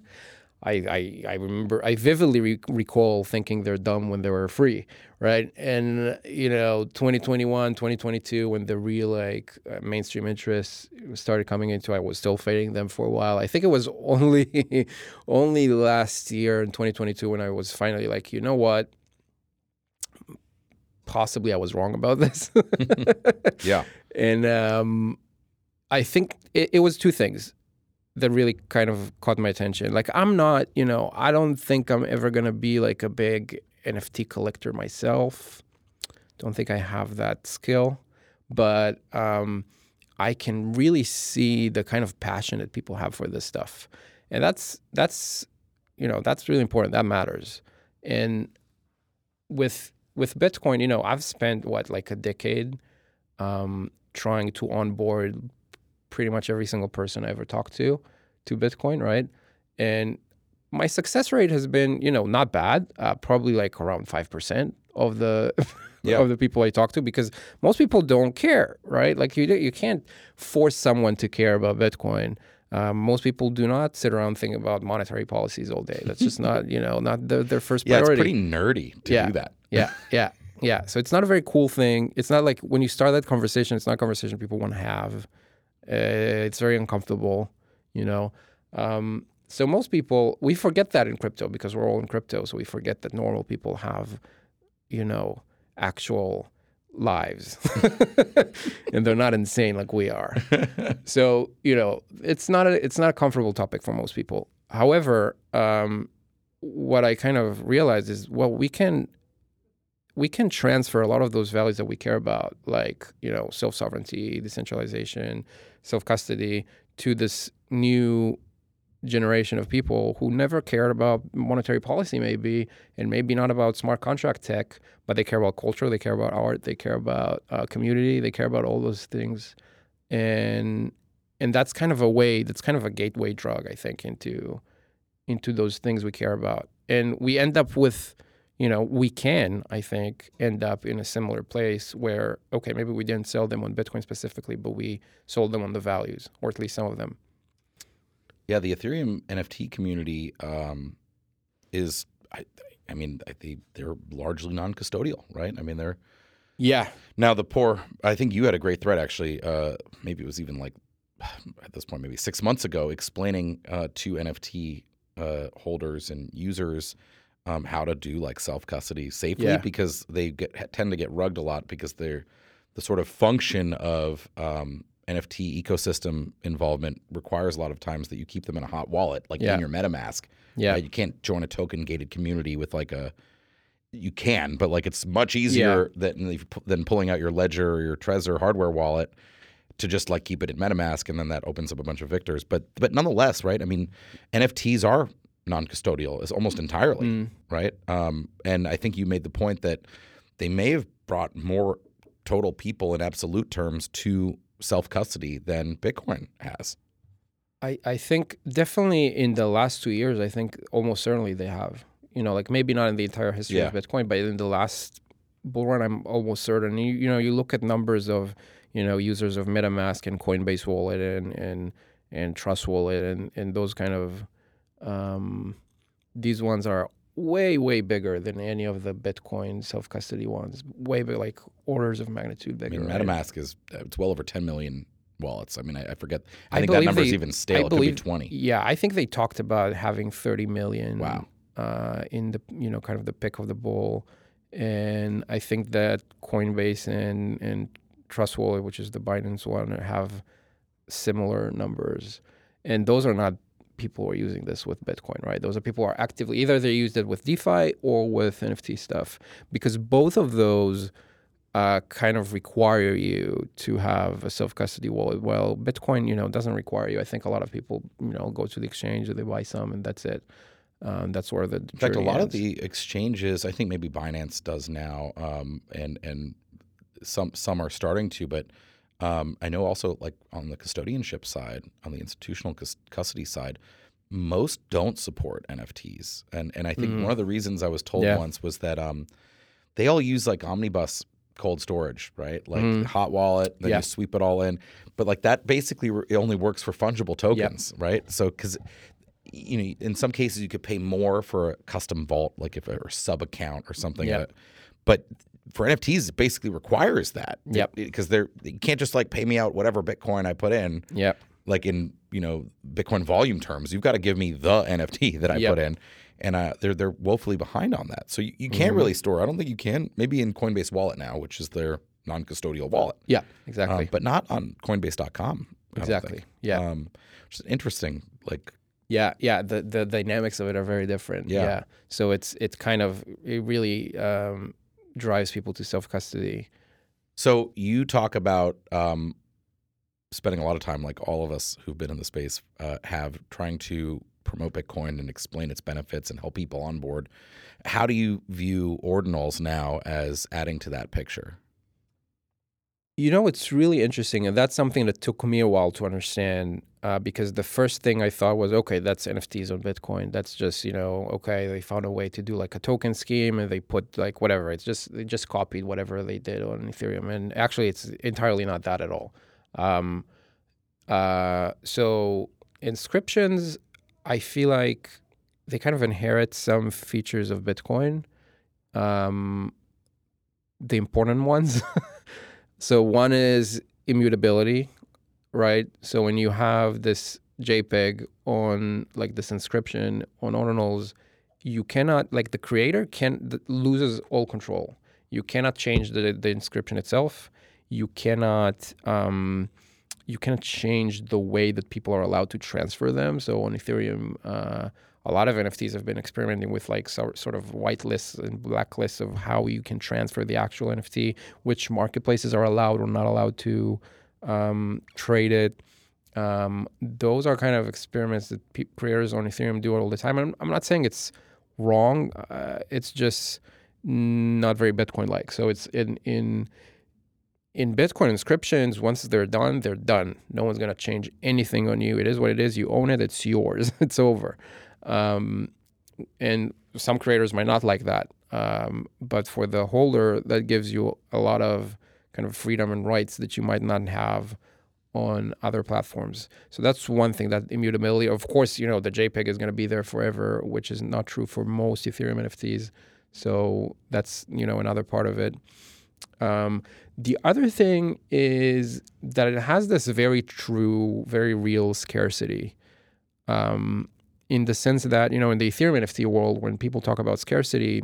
I, I, I remember I vividly re- recall thinking they're dumb when they were free, right? And you know, 2021, 2022, when the real like uh, mainstream interest started coming into, I was still fading them for a while. I think it was only only last year in 2022 when I was finally like, you know what? Possibly I was wrong about this. yeah. and um, I think it, it was two things. That really kind of caught my attention. Like I'm not, you know, I don't think I'm ever gonna be like a big NFT collector myself. Don't think I have that skill, but um, I can really see the kind of passion that people have for this stuff, and that's that's you know that's really important. That matters. And with with Bitcoin, you know, I've spent what like a decade um, trying to onboard pretty much every single person I ever talked to to Bitcoin, right? And my success rate has been, you know, not bad. Uh, probably like around five percent of the Yeah. of the people I talk to, because most people don't care, right? Like you you can't force someone to care about Bitcoin. Um, most people do not sit around thinking about monetary policies all day. That's just not, you know, not their, their first Yeah, it's pretty nerdy to Yeah. do that. Yeah, yeah, yeah. So it's not a very cool thing. It's not like when you start that conversation, it's not a conversation people want to have. Uh, it's very uncomfortable, you know. Um, so most people, we forget that in crypto because we're all in crypto. So we forget that normal people have, you know, actual lives, and they're not insane like we are. so you know, it's not a it's not a comfortable topic for most people. However, um, what I kind of realized is, well, we can we can transfer a lot of those values that we care about, like you know, self sovereignty, decentralization, self custody, to this new generation of people who never cared about monetary policy, maybe, and maybe not about smart contract tech, but they care about culture, they care about art, they care about uh, community, they care about all those things, and and that's kind of a way, that's kind of a gateway drug, I think, into into those things we care about, and we end up with you know, we can, I think, end up in a similar place where, okay, maybe we didn't sell them on Bitcoin specifically, but we sold them on the values, or at least some of them. Yeah, the Ethereum NFT community um, is, I, I mean, I think they're largely non-custodial, right? I mean, they're Yeah. now the poor. I think you had a great thread actually. Uh, maybe it was even like at this point, maybe six months ago, explaining uh, to NFT uh, holders and users um, how to do like self custody safely Yeah. because they get tend to get rugged a lot because they're the sort of function of um, NFT ecosystem involvement requires a lot of times that you keep them in a hot wallet, like Yeah. in your MetaMask. Yeah. right? you can't join a token gated community with like a. You can, but like it's much easier than you pu- than pulling out your Ledger or your Trezor hardware wallet to just like keep it in MetaMask, and then that opens up a bunch of vectors. But but nonetheless, right? I mean, NFTs are non-custodial, is almost entirely Mm. right. Um, and I think you made the point that they may have brought more total people in absolute terms to self custody than Bitcoin has. I, I think definitely in the last two years, I think almost certainly they have. You know, like maybe not in the entire history of Bitcoin, but in the last bull run, I'm almost certain. You, you know, you look at numbers of, you know, users of MetaMask and Coinbase Wallet and and and Trust Wallet and and those kind of, um, these ones are way way bigger than any of the Bitcoin self custody ones. Way big, like orders of magnitude I bigger. mean, right? MetaMask is uh, it's well over 10 million wallets. I mean, I, I forget. I, I think that believe number is even stale. I it could be believe- 20. Yeah, I think they talked about having 30 million. Wow. Uh, in the you know kind of the pick of the bull, and I think that Coinbase and and Trust Wallet, which is the Binance one, have similar numbers, and those are not people who are using this with Bitcoin, right? Those are people who are actively either they used it with DeFi or with NFT stuff, because both of those uh, kind of require you to have a self custody wallet. Well, Bitcoin, you know, doesn't require you. I think a lot of people, you know, go to the exchange, they buy some, and that's it. Um, that's where the In fact, a lot of the exchanges, I think maybe Binance does now, um, and and some some are starting to, but um, I know also like on the custodianship side, on the institutional cus- custody side, most don't support NFTs, and and I think one of the reasons I was told Mm. Yeah. once was that um, they all use like omnibus cold storage, right? Like Mm. hot wallet, then Yeah. you sweep it all in, but like that basically re- it only works for fungible tokens, right? So because you know, in some cases you could pay more for a custom vault, like if a or sub account or something. Yeah. but for NFTs, it basically requires that. Yep. Because they're you can't just like pay me out whatever Bitcoin I put in, yeah, like in you know Bitcoin volume terms. You've got to give me the NFT that I Yep. put in, and uh, they're they're woefully behind on that. So you, you can't Mm-hmm. really store. I don't think you can. Maybe in Coinbase Wallet now, which is their non-custodial wallet, yeah, exactly. um, but not on Coinbase.com. Exactly. Yeah. Um, which is interesting. Like, Yeah, yeah. The the dynamics of it are very different. Yeah. So it's it's kind of it really um, drives people to self custody. so you talk about um, spending a lot of time, like all of us who've been in the space uh, have, trying to promote Bitcoin and explain its benefits and help people on board. How do you view ordinals now as adding to that picture? You know, it's really interesting, and that's something that took me a while to understand. Uh, because the first thing I thought was, okay, that's NFTs on Bitcoin. That's just you know, okay, they found a way to do like a token scheme, and they put like whatever. It's just they just copied whatever they did on Ethereum, and actually, it's entirely not that at all. Um, uh, so inscriptions, I feel like they kind of inherit some features of Bitcoin. Um, the important ones. so one is immutability, right? So when you have this JPEG on like this inscription on ordinals, you cannot like the creator can loses all control. You cannot change the the inscription itself. You cannot um, you cannot change the way that people are allowed to transfer them. So on Ethereum, uh, a lot of NFTs have been experimenting with like so, sort of white lists and black lists of how you can transfer the actual NFT, which marketplaces are allowed or not allowed to um, trade it. Um, those are kind of experiments that pe- creators on Ethereum do all the time. I'm, I'm not saying it's wrong. Uh, it's just not very Bitcoin-like. So it's in in in Bitcoin inscriptions. Once they're done, they're done. No one's gonna change anything on you. It is what it is. You own it. It's yours. it's over. Um, and some creators might not like that. Um, but for the holder, that gives you a lot of kind of freedom and rights that you might not have on other platforms. So that's one thing that immutability. Of course, you know the JPEG is going to be there forever, which is not true for most Ethereum NFTs. So that's you know another part of it. Um, the other thing is that it has this very true, very real scarcity. Um, in the sense that you know in the Ethereum NFT world, when people talk about scarcity,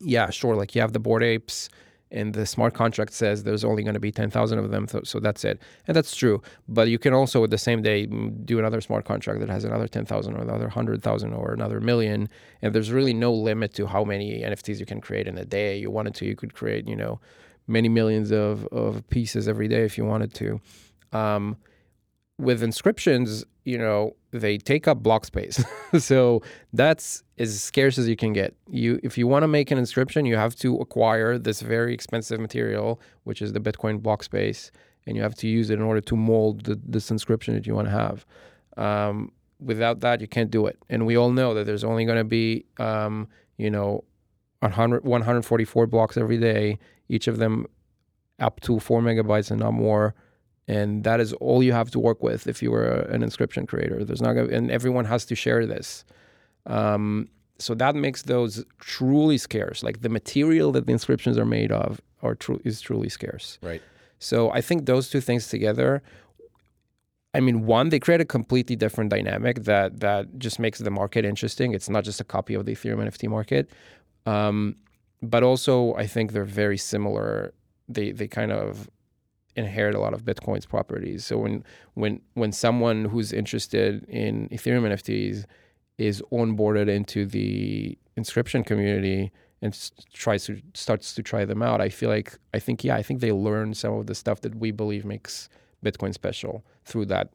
yeah, sure, like you have the Bored Apes, and the smart contract says there's only going to be ten thousand of them, so, that's it, and that's true. But you can also, at the same day, do another smart contract that has another ten thousand, or another hundred thousand, or another million, and there's really no limit to how many NFTs you can create in a day. You wanted to, you could create, you know, many millions of of pieces every day if you wanted to. Um, with inscriptions, you know, they take up block space. so that's as scarce as you can get. You if you want to make an inscription, you have to acquire this very expensive material, which is the Bitcoin block space, and you have to use it in order to mold the, this inscription that you want to have. Um, without that, you can't do it. And we all know that there's only going to be, um, you know, 100, 144 blocks every day, each of them up to four megabytes and not more and that is all you have to work with if you were a, an inscription creator. There's not gonna, and everyone has to share this. Um, so that makes those truly scarce. Like the material that the inscriptions are made of are true is truly scarce. Right. So I think those two things together. I mean, one, they create a completely different dynamic that that just makes the market interesting. It's not just a copy of the Ethereum NFT market, um, but also I think they're very similar. They they kind of inherit a lot of Bitcoin's properties. So when when when someone who's interested in Ethereum NFTs is onboarded into the inscription community and tries to starts to try them out, I feel like I think yeah, I think they learn some of the stuff that we believe makes Bitcoin special through that.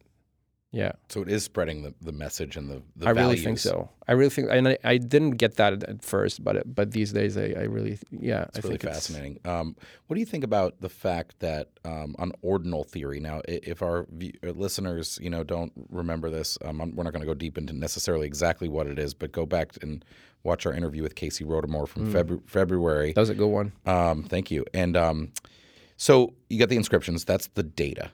Yeah, So it is spreading the, the message and the, the I values. really think so. I really think, and I, I didn't get that at, first, but it, but these days I, I really yeah, It's I really think fascinating. Um, what do you think about the fact that um, on ordinal theory? Now, if our uh, listeners, you know, don't remember this, um, we're not going to go deep into necessarily exactly what it is, but go back and watch our interview with Casey Rodarmor from Febru- February. That was a good one. Um, thank you. And um, so you got the inscriptions. That's the data,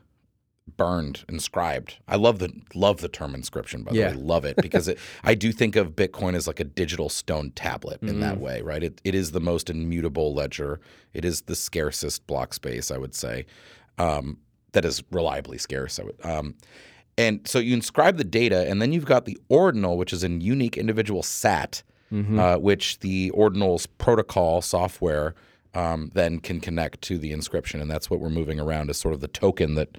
burned, inscribed. I love the love the term inscription. By the Yeah. way, love it because it. I do think of Bitcoin as like a digital stone tablet in Mm-hmm. that way, right? It it is the most immutable ledger. It is the scarcest block space, I would say. Um, that is reliably scarce. I would. Um, and so you inscribe the data, and then you've got the ordinal, which is a unique individual SAT, uh, which the ordinal's protocol software um, then can connect to the inscription, and that's what we're moving around as sort of the token that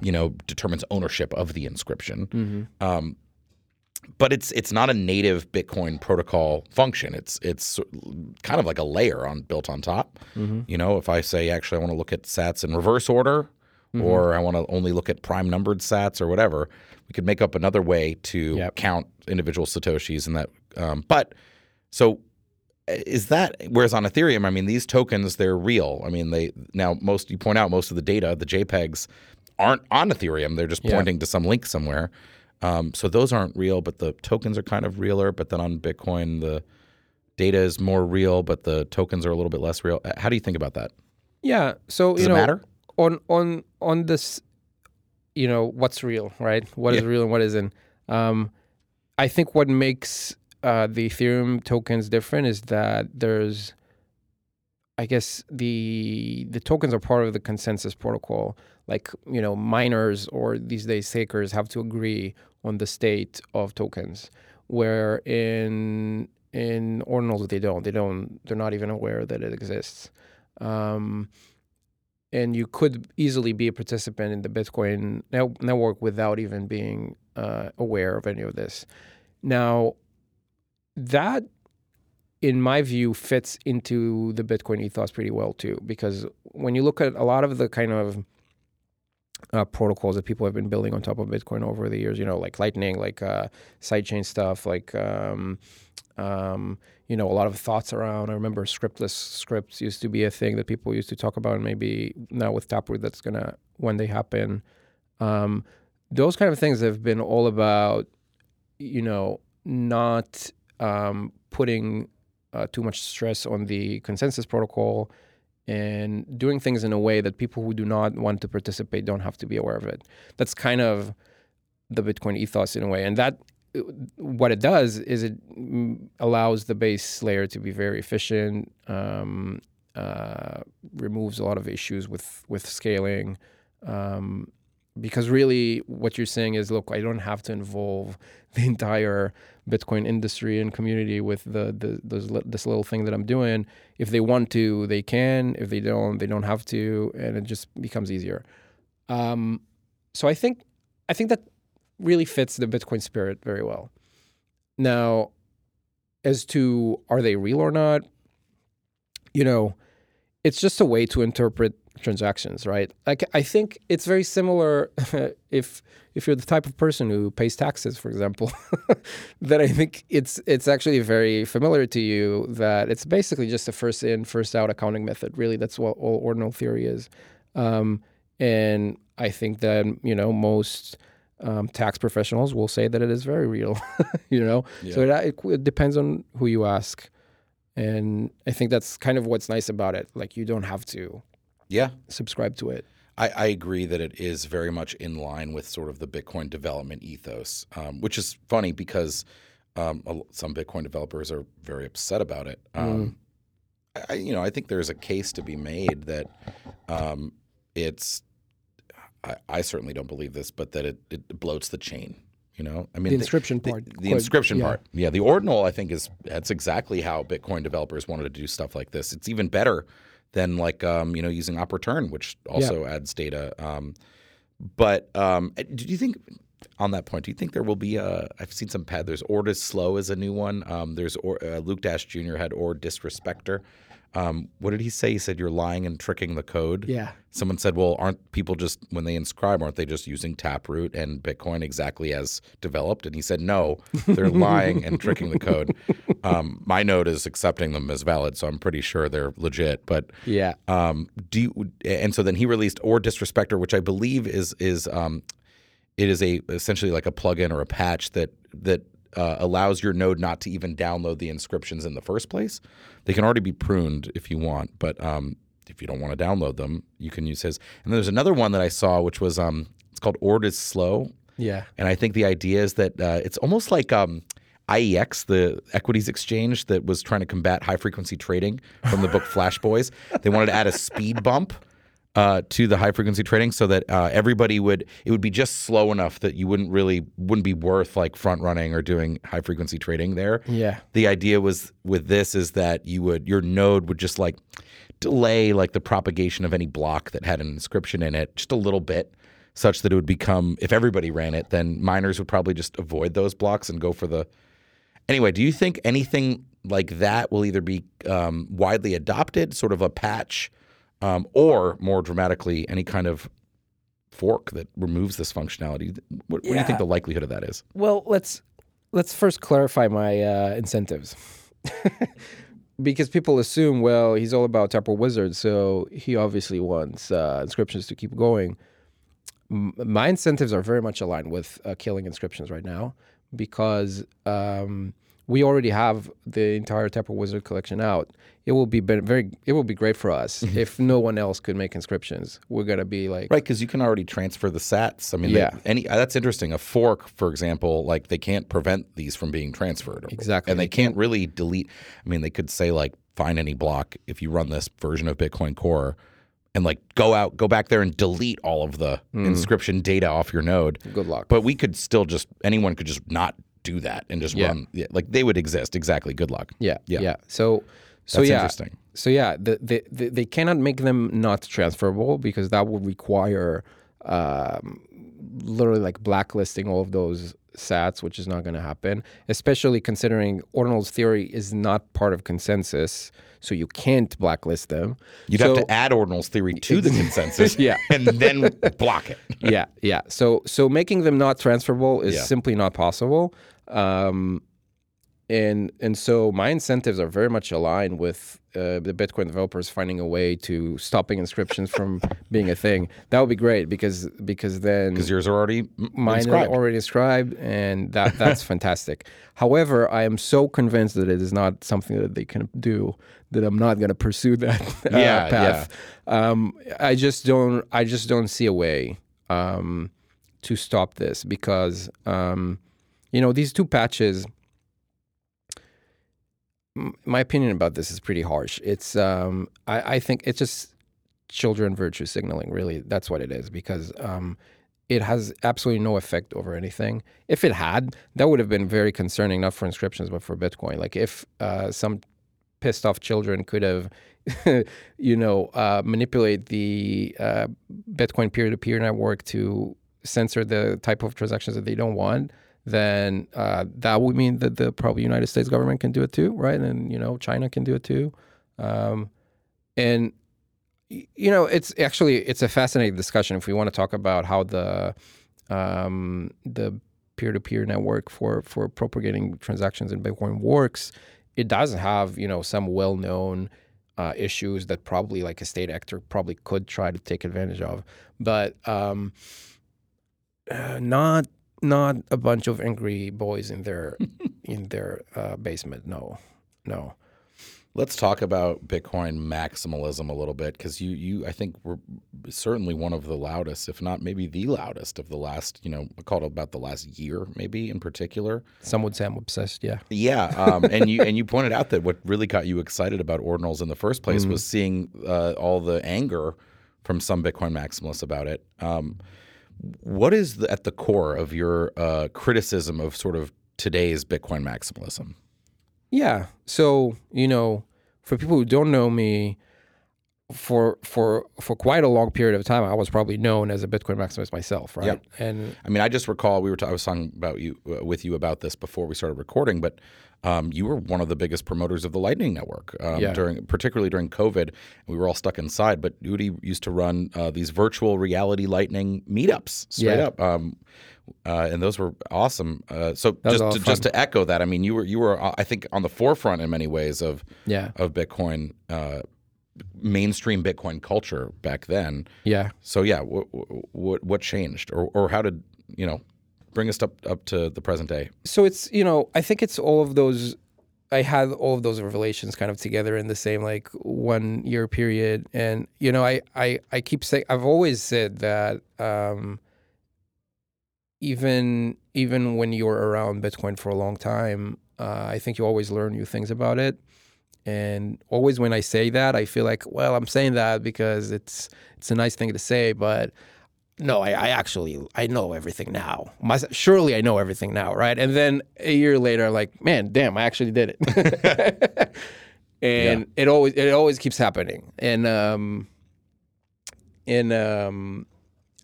you know determines ownership of the inscription. Mm-hmm. Um, but it's it's not a native Bitcoin protocol function. It's it's kind of like a layer on built on top. Mm-hmm. You know, if I say actually I want to look at Sats in reverse order, Mm-hmm. or I want to only look at prime numbered Sats or whatever, we could make up another way to Yep. count individual satoshis and that. Um, but so is that whereas on Ethereum, I mean, these tokens they're real. I mean, they now most you point out most of the data, the JPEGs, aren't on Ethereum. They're just Yeah. pointing to some link somewhere. Um, so those aren't real, but the tokens are kind of realer. But then on Bitcoin, the data is more real, but the tokens are a little bit less real. How do you think about that? Yeah. So Does you it know, matter? on on on this, you know, what's real, right? What is Yeah. real and what isn't. Um, I think what makes uh, the Ethereum tokens different is that there's, I guess the the tokens are part of the consensus protocol. Like you know, miners or these days stakers have to agree on the state of tokens, where in in ordinals they don't. They don't. They're not even aware that it exists. Um, and you could easily be a participant in the Bitcoin net- network without even being uh, aware of any of this. Now, that, in my view, fits into the Bitcoin ethos pretty well too, because when you look at a lot of the kind of uh, protocols that people have been building on top of Bitcoin over the years, you know, like Lightning, like uh, sidechain stuff, like um, um, you know, a lot of thoughts around. I remember scriptless scripts used to be a thing that people used to talk about, and maybe now with Taproot, that's gonna when they happen. Um, those kind of things have been all about, you know, not um, putting uh, too much stress on the consensus protocol and doing things in a way that people who do not want to participate don't have to be aware of it. That's kind of the Bitcoin ethos in a way, and that what it does is it mm, allows the base layer to be very efficient, um, uh, removes a lot of issues with with scaling. Um, because really, what you're saying is, look, I don't have to involve the entire Bitcoin industry and community with the, the those, this little thing that I'm doing. If they want to, they can. If they don't, they don't have to, and it just becomes easier. Um, so I think I think that really fits the Bitcoin spirit very well. Now, as to are they real or not, you know, it's just a way to interpret transactions, right? Like I think it's very similar if if you're the type of person who pays taxes, for example, that I think it's it's actually very familiar to you that it's basically just a first in, first out accounting method. Really, that's what all ordinal theory is. Um, and I think that you know most um, tax professionals will say that it is very real. you know, so it, it, it depends on who you ask, and I think that's kind of what's nice about it. Like you don't have to Yeah, subscribe to it. I, I agree that it is very much in line with sort of the Bitcoin development ethos, um, which is funny because um, some Bitcoin developers are very upset about it. Um, I, you know, I think there's a case to be made that um, it's. I, I certainly don't believe this, but that it, it bloats the chain. You know, I mean, The inscription the, part, the quite- inscription yeah. part. Yeah, the ordinal, I think, is that's exactly how Bitcoin developers wanted to do stuff like this. It's even better than like um, you know using op return, which also adds data. Um, but um, do you think on that point? Do you think there will be a? I've seen some pad. There's Ord is slow is a new one. Um, there's or, uh, Luke Dashjr had Ordisrespector. Um, what did he say? He said you're lying and tricking the code. Yeah. Someone said, "Well, aren't people just when they inscribe, aren't they just using Taproot and Bitcoin exactly as developed?" And he said, "No, they're lying and tricking the code." Um, my node is accepting them as valid, so I'm pretty sure they're legit. But Yeah. um, do you, and so then he released Ordisrespector, which I believe is is um, it is a essentially like a plugin or a patch that that uh, allows your node not to even download the inscriptions in the first place. They can already be pruned if you want, but um, if you don't want to download them, you can use his. And then there's another one that I saw, which was um, it's called Ord is slow, Yeah. and I think the idea is that uh, it's almost like um, IEX, the equities exchange that was trying to combat high frequency trading from the book Flash Boys. They wanted to add a speed bump uh, to the high frequency trading so that uh, everybody would it would be just slow enough that you wouldn't really wouldn't be worth like front running or doing high frequency trading there. Yeah. The idea was with this is that you would your node would just like delay like the propagation of any block that had an inscription in it just a little bit such that it would become if everybody ran it, then miners would probably just avoid those blocks and go for the. Anyway, do you think anything like that will either be um, widely adopted, sort of a patch, um, or more dramatically, any kind of fork that removes this functionality? What, what do you think the likelihood of that is? Well, let's let's first clarify my uh, incentives. because people assume, well, he's all about Taproot Wizard, so he obviously wants uh, inscriptions to keep going. M- my incentives are very much aligned with uh, killing inscriptions right now because um, we already have the entire Taproot Wizard collection out. It will be very, it will be great for us if no one else could make inscriptions. We're gonna be like, Right, because you can already transfer the sats. I mean, Yeah. they, any uh, that's interesting. A fork, for example, like they can't prevent these from being transferred. Exactly. and they can't really delete. I mean, they could say like find any block if you run this version of Bitcoin Core, and like go out, go back there and delete all of the Hmm. inscription data off your node. good luck. But we could still just anyone could just not do that and just Yeah. run. Yeah, like they would exist. Exactly. Good luck. Yeah, Yeah. yeah. So, so That's yeah, interesting. so yeah, the, the, the, they cannot make them not transferable because that would require um, literally like blacklisting all of those sats, which is not going to happen. Especially considering Ordinal's theory is not part of consensus, so you can't blacklist them. You'd So- have to add Ordinal's theory to the consensus, Yeah. and then block it. yeah, yeah. So so making them not transferable is Yeah. simply not possible. Um, and and so my incentives are very much aligned with uh, the Bitcoin developers finding a way to stopping inscriptions from being a thing. That would be great because because then Because yours are already mine inscribed. are already inscribed, and that that's fantastic. However, I am so convinced that it is not something that they can do that I'm not going to pursue that uh, Yeah, path. Um, I just don't. I just don't see a way um, to stop this because um, you know these two patches. My opinion about this is pretty harsh. It's um, I, I think it's just children virtue signaling. Really, that's what it is because um, it has absolutely no effect over anything. If it had, that would have been very concerning, not for inscriptions but for Bitcoin. Like if uh, some pissed off children could have, you know, uh, manipulate the uh, Bitcoin peer to peer network to censor the type of transactions that they don't want. Then uh, that would mean that the probably United States government can do it too, right? And you know China can do it too, um, and you know it's actually it's a fascinating discussion if we want to talk about how the um, the peer-to-peer network for for propagating transactions in Bitcoin works. It does have you know some well-known uh, issues that probably like a state actor probably could try to take advantage of, but um, uh, not not a bunch of angry boys in their in their uh, basement. No, no. Let's talk about Bitcoin maximalism a little bit because you, you, I think, were certainly one of the loudest, if not maybe the loudest, of the last, you know, called it about the last year, maybe in particular. Some would say I'm obsessed. Yeah. Yeah, um, and you and you pointed out that what really got you excited about ordinals in the first place was seeing uh, all the anger from some Bitcoin maximalists about it. Um, what is the, at the core of your uh, criticism of sort of today's Bitcoin maximalism? Yeah. So, you know, for people who don't know me, for for for quite a long period of time, I was probably known as a Bitcoin maximalist myself, right? Yep. And I mean, I just recall we were t- I was talking about you uh, with you about this before we started recording, but um, you were one of the biggest promoters of the Lightning Network um, Yeah. during, particularly during COVID. We were all stuck inside, but Udi used to run uh, these virtual reality Lightning meetups straight Yeah. up. Um, uh, and those were awesome. Uh, so just to, just to echo that, I mean, you were you were uh, I think on the forefront in many ways of yeah, of Bitcoin, uh, mainstream Bitcoin culture back then. yeah. So yeah, what what what changed, or or how did you know bring us up up to the present day? So it's you know I think it's all of those. I had all of those revelations kind of together in the same like one year period, and you know I I I keep saying I've always said that um, even even when you're around Bitcoin for a long time, uh, I think you always learn new things about it. And always when I say that, I feel like, well, I'm saying that because it's it's a nice thing to say, but no, I, I actually I know everything now. My, surely I know everything now, right? And then a year later, I'm like, man, damn, I actually did it. and it always it always keeps happening. And um, and um,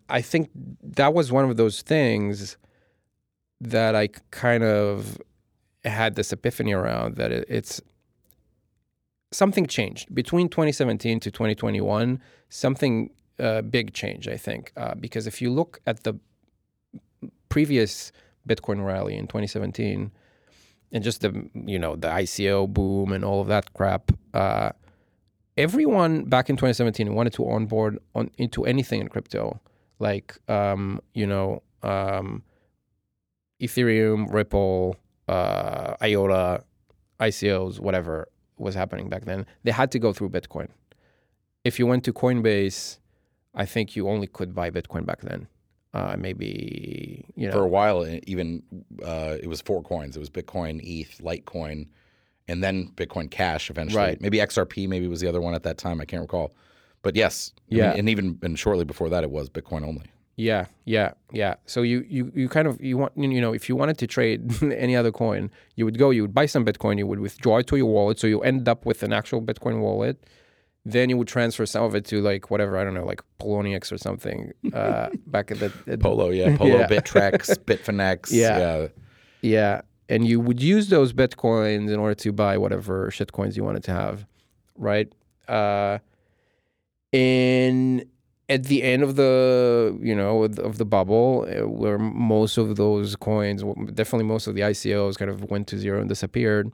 I think that was one of those things that I kind of had this epiphany around that it, it's something changed between 2017 to 2021. Something uh, big change, I think, uh, because if you look at the previous Bitcoin rally in 2017 and just the you know the ICO boom and all of that crap. Uh, everyone back in 2017 wanted to onboard on into anything in crypto, like um, you know um, Ethereum, Ripple, uh, IOTA, ICOs, whatever was happening back then. They had to go through Bitcoin. If you went to Coinbase, I think you only could buy Bitcoin back then. Uh, maybe you know For a while, even uh, it was four coins. It was Bitcoin, ETH, Litecoin, and then Bitcoin Cash eventually. Right. Maybe XRP maybe was the other one at that time. I can't recall. But yes, I Yeah. mean, and even and shortly before that, it was Bitcoin only. Yeah, yeah, yeah. So you you you kind of you want you know if you wanted to trade any other coin, you would go, you would buy some Bitcoin, you would withdraw it to your wallet, so you end up with an actual Bitcoin wallet. Then you would transfer some of it to like whatever I don't know, like Poloniex or something. Uh, back at the at- Polo, yeah, Polo, Yeah. Bittrex, Bitfinex, Yeah. yeah. Yeah, and you would use those bitcoins in order to buy whatever shit coins you wanted to have, right? Uh, and at the end of the you know of the- bubble, uh, where most of those coins, definitely most of the ICOs, kind of went to zero and disappeared.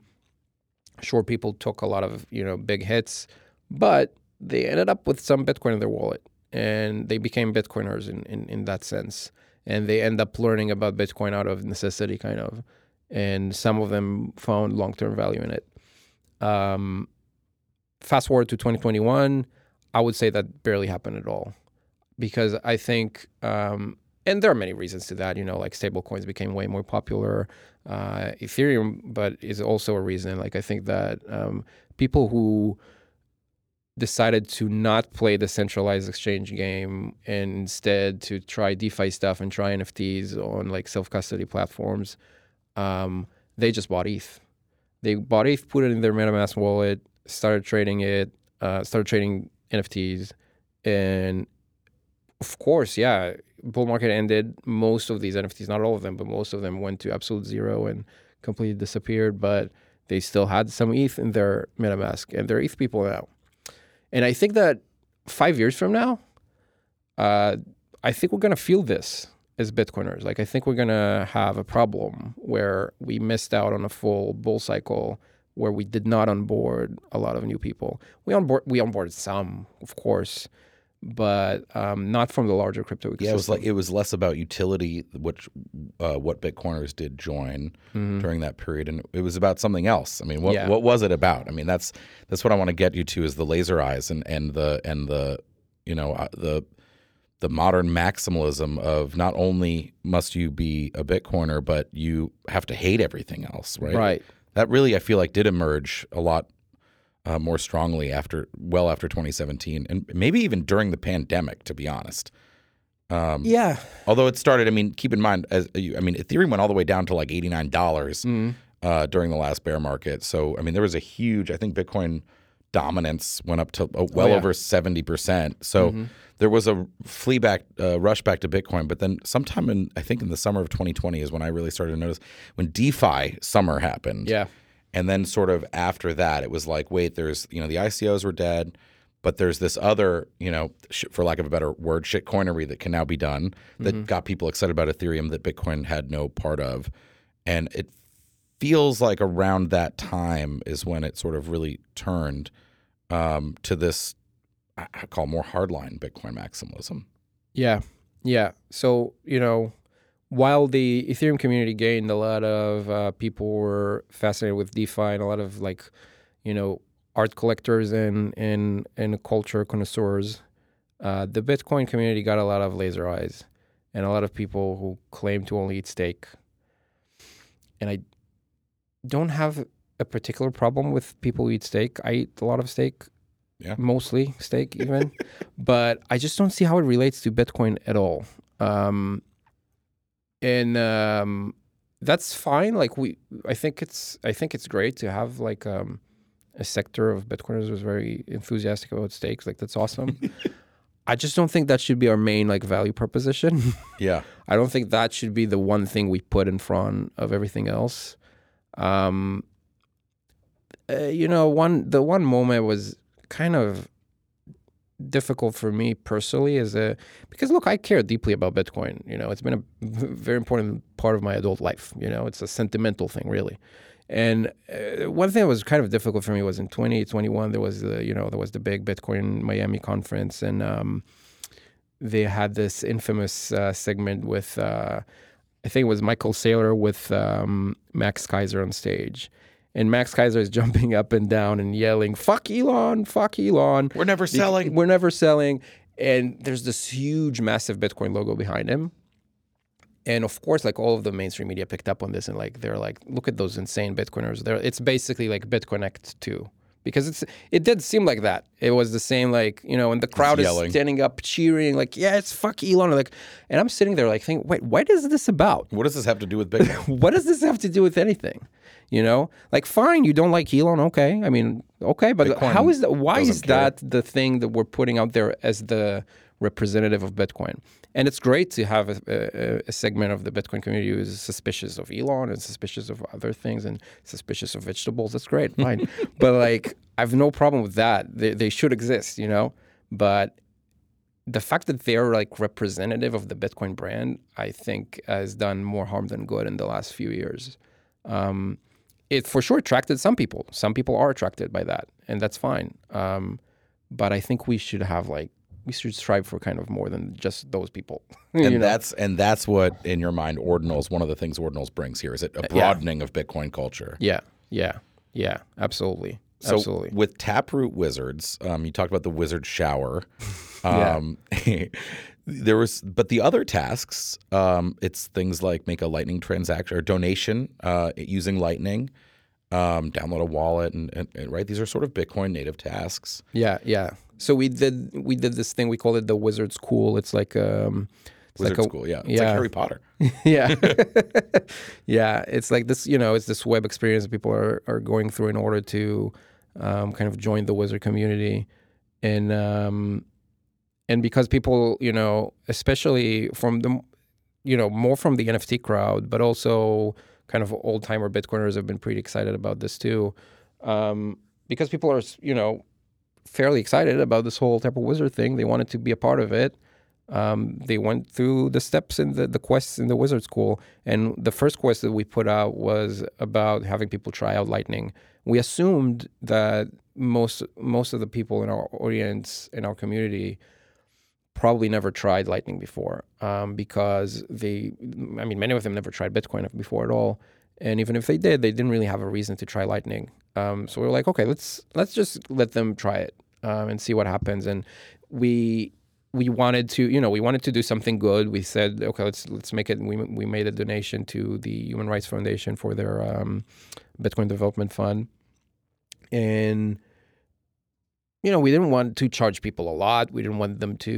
Sure, people took a lot of you know big hits, but they ended up with some Bitcoin in their wallet, and they became Bitcoiners in in, in that sense and they end up learning about Bitcoin out of necessity, kind of. And some of them found long term value in it. Um, fast forward to 2021, I would say that barely happened at all because I think, um, and there are many reasons to that, you know, like stable coins became way more popular. Uh, Ethereum, but is also a reason. Like, I think that um, people who decided to not play the centralized exchange game and instead to try DeFi stuff and try NFTs on like self custody platforms, um, they just bought ETH. They bought ETH, put it in their MetaMask wallet, started trading it, uh, started trading NFTs, and of course, yeah, bull market ended. Most of these NFTs, not all of them, but most of them went to absolute zero and completely disappeared. But they still had some ETH in their MetaMask, and they're ETH people now. And I think that five years from now, uh, I think we're gonna feel this as Bitcoiners. Like I think we're gonna have a problem where we missed out on a full bull cycle where we did not onboard a lot of new people. We onboard we onboarded some, of course, but um, not from the larger crypto ecosystem. Yeah, it was like it was less about utility, which uh, what Bitcoiners did join during that period, and it was about something else. I mean, what Yeah. what was it about? I mean, that's that's what I want to get you to is the laser eyes and and the and the you know uh, the the modern maximalism of not only must you be a Bitcoiner, but you have to hate everything else, right? right. That really, I feel like, did emerge a lot uh, more strongly after, well after 2017, and maybe even during the pandemic, to be honest. Um, Yeah. Although it started, I mean, keep in mind, as you, I mean, Ethereum went all the way down to like eighty nine dollars Mm-hmm. uh, during the last bear market. So I mean, there was a huge. I think Bitcoin dominance went up to uh, well Oh, yeah. over seventy percent. So Mm-hmm. there was a flee back, uh, rush back to Bitcoin. But then sometime in, I think in the summer of twenty twenty is when I really started to notice when DeFi summer happened. Yeah. And then sort of after that, it was like, wait, there's you know the ICOs were dead, but there's this other you know, sh- for lack of a better word, shit coinery that can now be done that got people excited about Ethereum that Bitcoin had no part of, and it feels like around that time is when it sort of really turned um, to this I call more hardline Bitcoin maximalism. Yeah, yeah. So you know, while the Ethereum community gained a lot of uh, people were fascinated with DeFi and a lot of like, you know, art collectors and and and culture connoisseurs, uh, the Bitcoin community got a lot of laser eyes and a lot of people who claim to only eat steak. And I don't have a particular problem with people who eat steak. I eat a lot of steak. Yeah. Mostly steak, even, but I just don't see how it relates to Bitcoin at all. Um, and um, that's fine. Like we, I think it's, I think it's great to have like um, a sector of Bitcoiners who's very enthusiastic about stakes. Like that's awesome. I just don't think that should be our main like value proposition. Yeah. I don't think that should be the one thing we put in front of everything else. Um, uh, you know, one the one moment was kind of difficult for me personally is a because look, I care deeply about Bitcoin. You know, it's been a very important part of my adult life. You know, it's a sentimental thing, really. And uh, one thing that was kind of difficult for me was in 2021 there was the you know there was the big Bitcoin Miami conference and um, they had this infamous uh, segment with uh, I think it was Michael Saylor with um, Max Keiser on stage. And Max Keiser is jumping up and down and yelling, "Fuck Elon! Fuck Elon! We're never selling. We're never selling." And there's this huge, massive Bitcoin logo behind him. And of course, like all of the mainstream media picked up on this and like they're like, "Look at those insane Bitcoiners!" They're, it's basically like BitConnect two because it's it did seem like that. It was the same like you know, and the crowd is standing up cheering like, "Yeah, it's fuck Elon!" Like, and I'm sitting there like thinking, "Wait, what is this about?" What does this have to do with Bitcoin? what does this have to do with anything? You know, like fine, you don't like Elon, okay. I mean, okay, but Bitcoin how is that? Why is care. that the thing that we're putting out there as the representative of Bitcoin? And it's great to have a, a, a segment of the Bitcoin community who is suspicious of Elon and suspicious of other things and suspicious of vegetables. That's great, fine. but like, I have no problem with that. They, they should exist, you know. But the fact that they're like representative of the Bitcoin brand, I think has done more harm than good in the last few years. Um, it for sure attracted some people. Some people are attracted by that, and that's fine. Um, but I think we should have like we should strive for kind of more than just those people. and know? that's and that's what in your mind ordinals one of the things ordinals brings here is it a broadening of bitcoin culture yeah, yeah, yeah, absolutely, so absolutely. with taproot wizards um, you talked about the wizard shower Yeah. um, there was but the other tasks um, it's things like make a lightning transaction or donation uh, using lightning um, download a wallet and, and, and right these are sort of bitcoin native tasks Yeah, yeah. So we did we did this thing. We call it the Wizard School. It's like um, it's wizard like a, school yeah it's yeah. like harry potter yeah yeah it's like this you know it's this web experience that people are, are going through in order to um, kind of join the wizard community and um, and because people you know especially from the you know more from the nft crowd but also kind of old timer bitcoiners have been pretty excited about this too um, because people are you know fairly excited about this whole type of wizard thing. They wanted to be a part of it. Um, they went through the steps in the, the quests in the wizard school. And the first quest that we put out was about having people try out lightning. We assumed that most most of the people in our audience in our community probably never tried lightning before um, because they i mean many of them never tried bitcoin before at all. And even if they did they didn't really have a reason to try lightning. Um, so we were like okay let's let's just let them try it um, and see what happens. And we we wanted to you know we wanted to do something good. We said okay let's let's make it we, we made a donation to the human rights foundation for their um, bitcoin development fund. And you know we didn't want to charge people a lot. We didn't want them to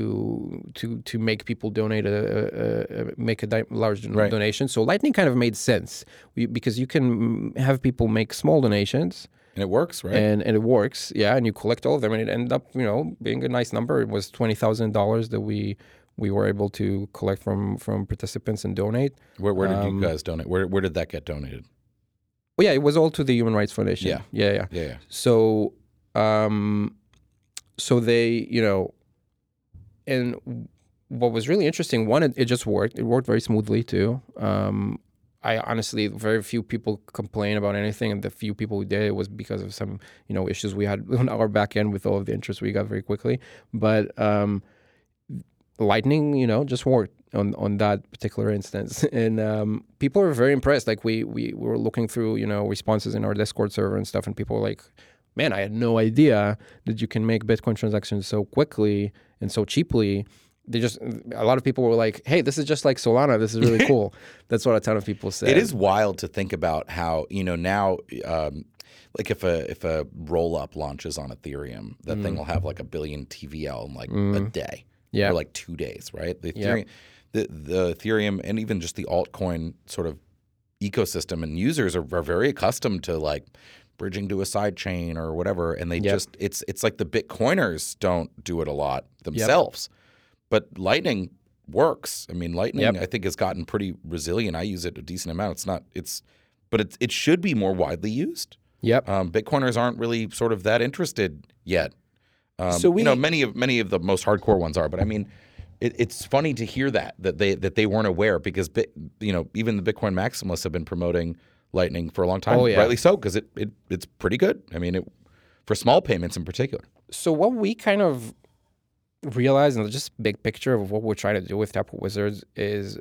to to make people donate a, a, a make a di- large Right. donation. So lightning kind of made sense. We, because you can have people make small donations. And it works right? And and it works yeah. And you collect all of them and it ended up you know being a nice number. It was $20000 that we we were able to collect from from participants and donate. Where, where did um, you guys donate? Where, where did that get donated? Well yeah it was all to the human rights foundation. Yeah. yeah yeah. Yeah yeah. So um so they you know and what was really interesting one it, it just worked it worked very smoothly too um I honestly very few people complain about anything, and the few people who did it was because of some you know issues we had on our back end with all of the interest we got very quickly. But um, Lightning, you know, just worked on on that particular instance, and um, people were very impressed. Like we we were looking through you know responses in our Discord server and stuff, and people were like, "Man, I had no idea that you can make Bitcoin transactions so quickly and so cheaply." They just a lot of people were like, "Hey, this is just like Solana. This is really cool." That's what a ton of people said. It is wild to think about how you know now, um, like if a if a roll up launches on Ethereum, that thing will have like a billion TVL in like a day, Yeah. or like two days, right? The Yeah. Ethereum, the the Ethereum, and even just the altcoin sort of ecosystem and users are, are very accustomed to like bridging to a side chain or whatever, and they Yep. just it's it's like the Bitcoiners don't do it a lot themselves. but Lightning works. I mean, Lightning Yep. I think has gotten pretty resilient. I use it a decent amount. It's not it's but it it should be more widely used. Yep. Um, Bitcoiners aren't really sort of that interested yet. Um, So you know, many of many of the most hardcore ones are, but I mean, it, it's funny to hear that that they that they weren't aware because Bit, you know even the Bitcoin maximalists have been promoting Lightning for a long time, Oh, yeah. rightly so because it, it it's pretty good. I mean, it for small payments in particular. So what we kind of realize, and just big picture of what we're trying to do with Taproot Wizards is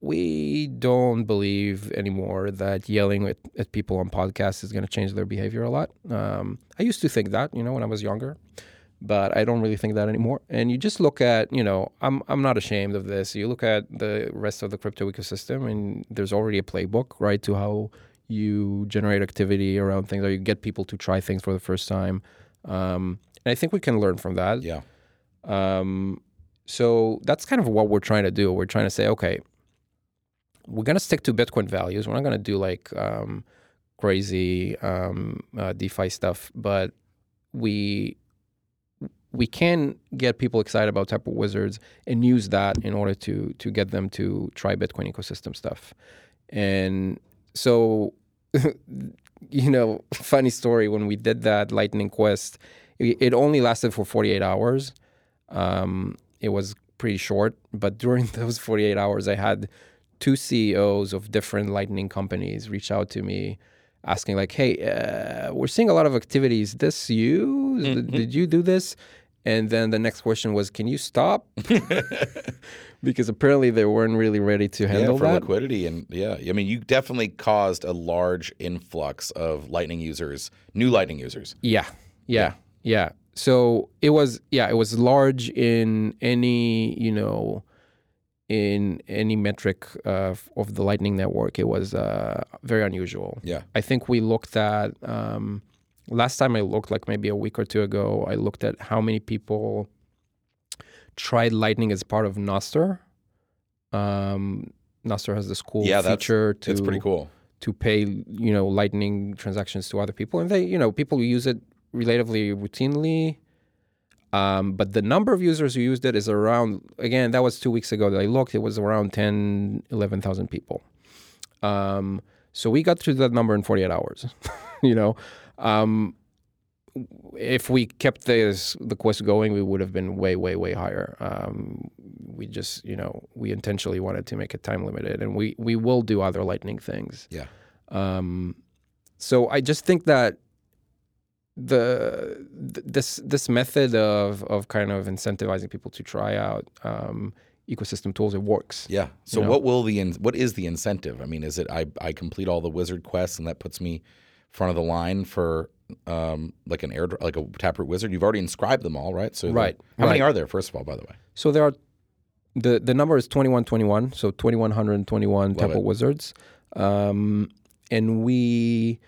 we don't believe anymore that yelling at, at people on podcasts is going to change their behavior a lot. Um, I used to think that, you know, when I was younger, but I don't really think that anymore. And you just look at, you know, I'm I'm not ashamed of this. You look at the rest of the crypto ecosystem, and there's already a playbook, right, to how you generate activity around things, or you get people to try things for the first time. Um, and I think we can learn from that. Yeah, Um, so that's kind of what we're trying to do. We're trying to say, okay, we're going to stick to Bitcoin values. We're not going to do like um, crazy um, uh, DeFi stuff, but we we can get people excited about Taproot Wizards and use that in order to to get them to try Bitcoin ecosystem stuff. And so, you know, funny story when we did that Lightning Quest, it, it only lasted for 48 hours. Um, it was pretty short, but during those 48 hours, I had two CEOs of different Lightning companies reach out to me asking like, "Hey, uh, we're seeing a lot of activities. This you? Did- Did you do this?" And then the next question was, "Can you stop?" because apparently they weren't really ready to yeah, handle for that. liquidity and yeah, I mean, you definitely caused a large influx of Lightning users, new Lightning users. Yeah, yeah, yeah. So it was, yeah, it was large in any, you know, in any metric uh, of the Lightning Network. It was uh, very unusual. Yeah, I think we looked at um, last time I looked, like maybe a week or two ago. I looked at how many people tried Lightning as part of Nostr. Um, Nostr has this cool Yeah, that's- feature to it's pretty cool. to pay you know lightning transactions to other people and they you know people use it relatively routinely um, but the number of users who used it is around again that was two weeks ago that i looked it was around 10 11000 people um, so we got to that number in 48 hours you know um, if we kept this the quest going we would have been way way way higher um, we just you know we intentionally wanted to make it time limited and we we will do other lightning things Yeah. um, so I just think that the th- this this method of of kind of incentivizing people to try out um, ecosystem tools it works. Yeah. So know? what will the in, what is the incentive? I mean, is it I I complete all the wizard quests and that puts me front of the line for um like an air like a taproot wizard? You've already inscribed them all, right? So Right, How many are there? First of all, by the way. So there are the the number is twenty one twenty one. So twenty one hundred and twenty one temple wizards, um, and we,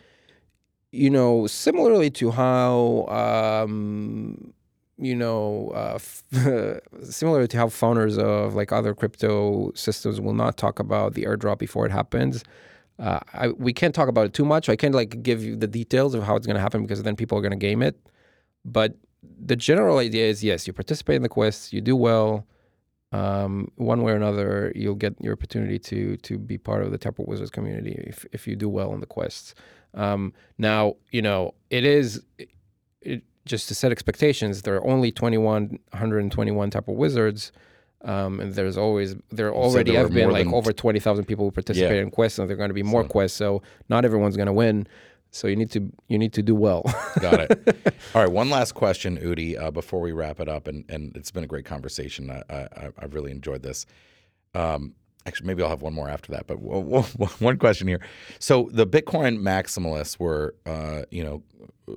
you know, similarly to how. Um, you know, uh, similar to how founders of like other crypto systems will not talk about the airdrop before it happens. Uh, I, we can't talk about it too much. I can't like give you the details of how it's going to happen because then people are going to game it. But the general idea is yes, you participate in the quests, you do well. Um, one way or another, you'll get your opportunity to to be part of the Taproot Wizards community if if you do well in the quests. Um, now, you know, it is it, just to set expectations. There are only 2,121 Taproot Wizards. Um, and there's always there already there have been like over twenty thousand people who participate Yeah. in quests, and there are going to be more So- quests. So not everyone's going to win. So you need to you need to do well. Got it. All right, one last question, Udi, uh, before we wrap it up, and, and it's been a great conversation. I, I, I've really enjoyed this. Um, actually, maybe I'll have one more after that, but w- w- one question here. So the Bitcoin maximalists were, uh, you know,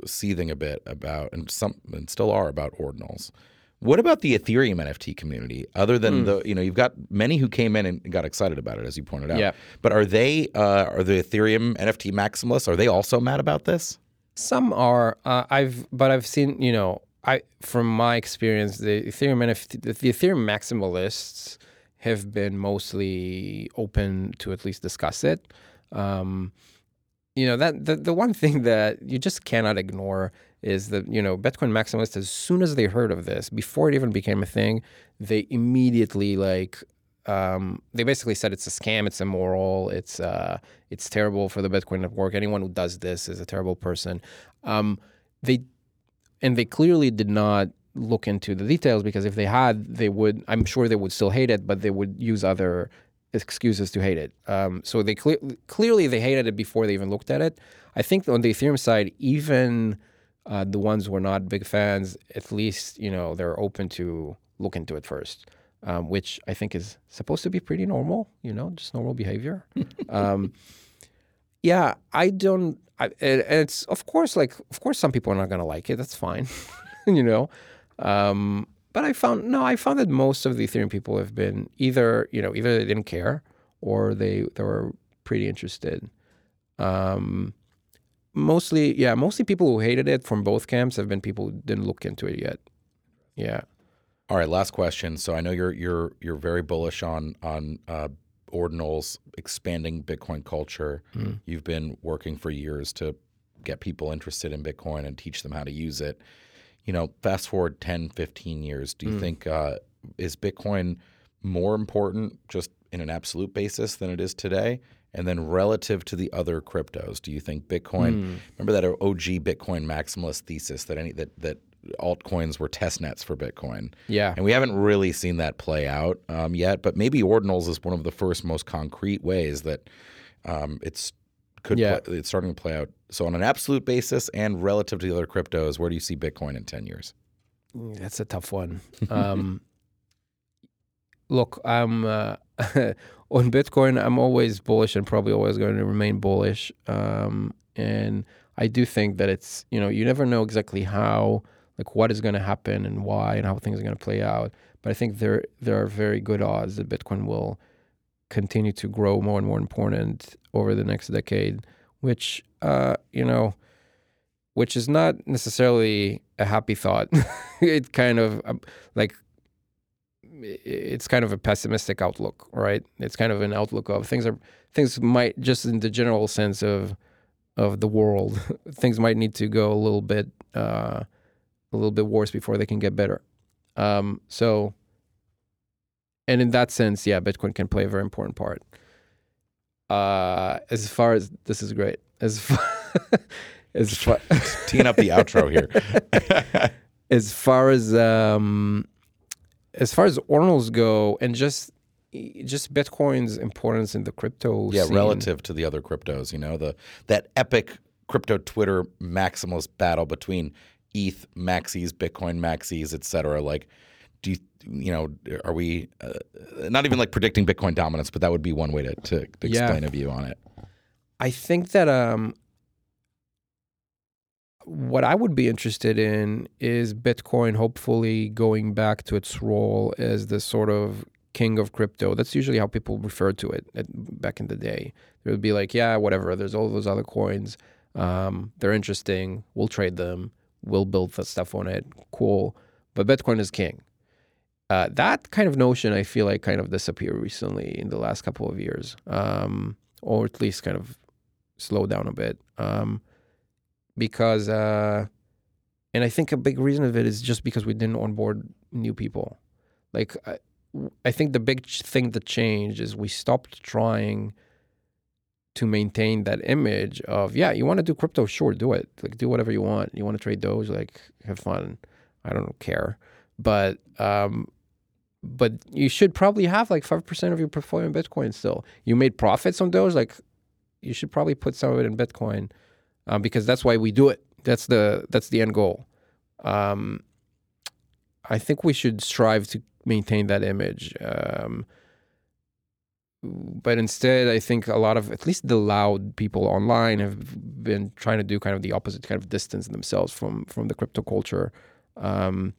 seething a bit about, and some, and still are about ordinals. What about the Ethereum NFT community? Other than the, you know, you've got many who came in and got excited about it, as you pointed out. Yeah. But are they, uh, are the Ethereum NFT maximalists? Are they also mad about this? Some are. Uh, I've but I've seen you know I from my experience the Ethereum NFT the, the Ethereum maximalists have been mostly open to at least discuss it. Um, you know that the the one thing that you just cannot ignore is that you know Bitcoin maximalists, as soon as they heard of this, before it even became a thing, they immediately like um, they basically said it's a scam, it's immoral, it's uh, it's terrible for the Bitcoin network. Anyone who does this is a terrible person. Um, they and they clearly did not look into the details because if they had, they would. I'm sure they would still hate it, but they would use other excuses to hate it. Um, so they cle- clearly they hated it before they even looked at it. I think on the Ethereum side, even uh, the ones who are not big fans, at least you know they're open to look into it first, um, which I think is supposed to be pretty normal. You know, just normal behavior. um, yeah, I don't. I, it, it's of course like of course some people are not gonna like it. That's fine. you know, um, but I found no, I found that most of the Ethereum people have been either you know either they didn't care or they they were pretty interested. Um, mostly, yeah, mostly people who hated it from both camps have been people who didn't look into it yet. Yeah. All right, last question. So I know you're you're you're very bullish on on uh, ordinals expanding Bitcoin culture. Mm. You've been working for years to get people interested in Bitcoin and teach them how to use it. You know, fast forward 10, 15 years, do you Mm. think uh, is Bitcoin more important just in an absolute basis than it is today? And then relative to the other cryptos, do you think Bitcoin Mm. remember that OG Bitcoin maximalist thesis that any that that altcoins were test nets for Bitcoin? Yeah. And we haven't really seen that play out um, yet, but maybe ordinals is one of the first most concrete ways that um, it's could Yeah. play, it's starting to play out. So on an absolute basis and relative to the other cryptos, where do you see Bitcoin in ten years? Mm, That's a tough one. Um, look, I'm uh, on Bitcoin. I'm always bullish and probably always going to remain bullish. Um, and I do think that it's you know you never know exactly how like what is going to happen and why and how things are going to play out. But I think there there are very good odds that Bitcoin will continue to grow more and more important over the next decade, which uh, you know which is not necessarily a happy thought. it kind of um, like it's kind of a pessimistic outlook, right? It's kind of an outlook of things are things might just in the general sense of of the world, things might need to go a little bit uh, a little bit worse before they can get better. Um, so, and in that sense, yeah, Bitcoin can play a very important part. Uh, as far as this is great, as far, as far Teeing up the outro here. as far as um, as far as ordinals go, and just just Bitcoin's importance in the crypto yeah, scene. relative to the other cryptos, you know, the that epic crypto Twitter maximalist battle between ETH maxis, Bitcoin maxis, et cetera. Like, do you, you know, are we uh, not even like predicting Bitcoin dominance, but that would be one way to, to, to Yeah. explain a view on it. I think that um, what I would be interested in is Bitcoin hopefully going back to its role as the sort of king of crypto. That's usually how people refer to it at, back in the day. They would be like, yeah, whatever. There's all those other coins. Um, they're interesting. We'll trade them. We'll build the stuff on it. Cool. But Bitcoin is king. Uh, that kind of notion, I feel like, kind of disappeared recently in the last couple of years, um, or at least kind of slowed down a bit um, because uh, and i think a big reason of it is just because we didn't onboard new people. Like I, I think the big thing that changed is we stopped trying to maintain that image of yeah you want to do crypto? Sure do it. Like do whatever you want. You want to trade doge? Like have fun. I don't care. But um but you should probably have like 5% of your portfolio in bitcoin still. You made profits on doge? Like you should probably put some of it in Bitcoin um, because that's why we do it. That's the that's the end goal. Um, I think we should strive to maintain that image. Um, but instead, I think a lot of at least the loud people online have been trying to do kind of the opposite, kind of distance themselves from from the crypto culture. Um,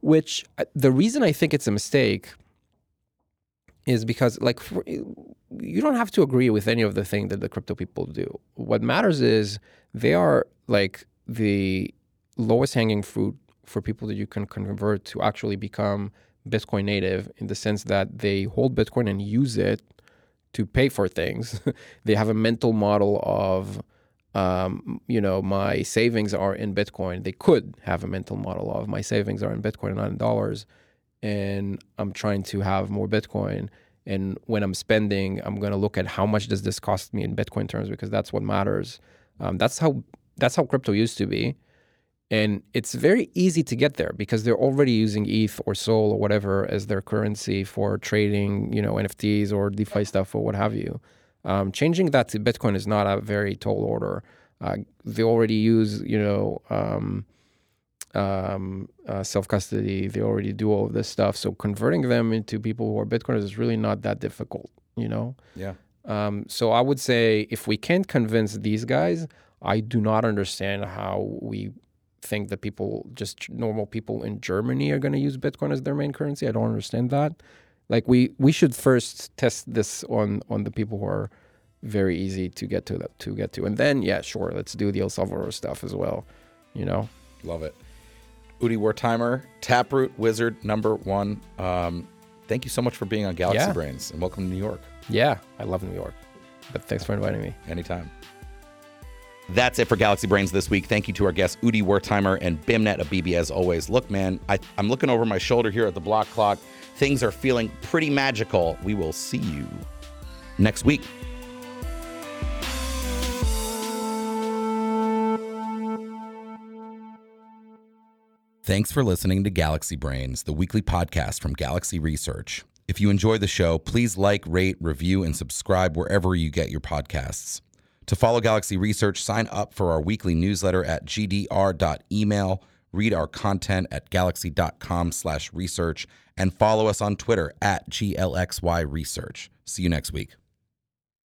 which uh, the reason I think it's a mistake is because like for, you don't have to agree with any of the thing that the crypto people do. What matters is they are like the lowest hanging fruit for people that you can convert to actually become Bitcoin native in the sense that they hold Bitcoin and use it to pay for things. they have a mental model of um, you know, my savings are in Bitcoin. They could have a mental model of my savings are in Bitcoin, and not in dollars, and I'm trying to have more Bitcoin. And when I'm spending, I'm going to look at how much does this cost me in Bitcoin terms because that's what matters. Um, that's how that's how crypto used to be, and it's very easy to get there because they're already using ETH or Sol or whatever as their currency for trading, you know, NFTs or DeFi stuff or what have you. Um, changing that to Bitcoin is not a very tall order. Uh, they already use, you know, um, um, uh, self custody. They already do all of this stuff. So converting them into people who are Bitcoiners is really not that difficult, you know. Yeah. Um, so I would say if we can't convince these guys, I do not understand how we think that people, just normal people in Germany, are going to use Bitcoin as their main currency. I don't understand that. Like we we should first test this on on the people who are very easy to get to that to get to, and then yeah, sure, let's do the El Salvador stuff as well. You know, Love it. Udi Wertheimer, Taproot Wizard number one. Um, thank you so much for being on Galaxy Yeah. Brains and welcome to New York. yeah, I love New York, but thanks for inviting me. Anytime. That's it for Galaxy Brains this week. Thank you to our guests, Udi Wertheimer and Beimnet Abebe, as always. Look, man, I, I'm looking over my shoulder here at the block clock. Things are feeling pretty magical. We will see you next week. Thanks for listening to Galaxy Brains, the weekly podcast from Galaxy Research. If you enjoy the show, please like, rate, review, and subscribe wherever you get your podcasts. To follow Galaxy Research, sign up for our weekly newsletter at gdr.email, read our content at galaxy.com slash research, and follow us on Twitter at glxyresearch. See you next week.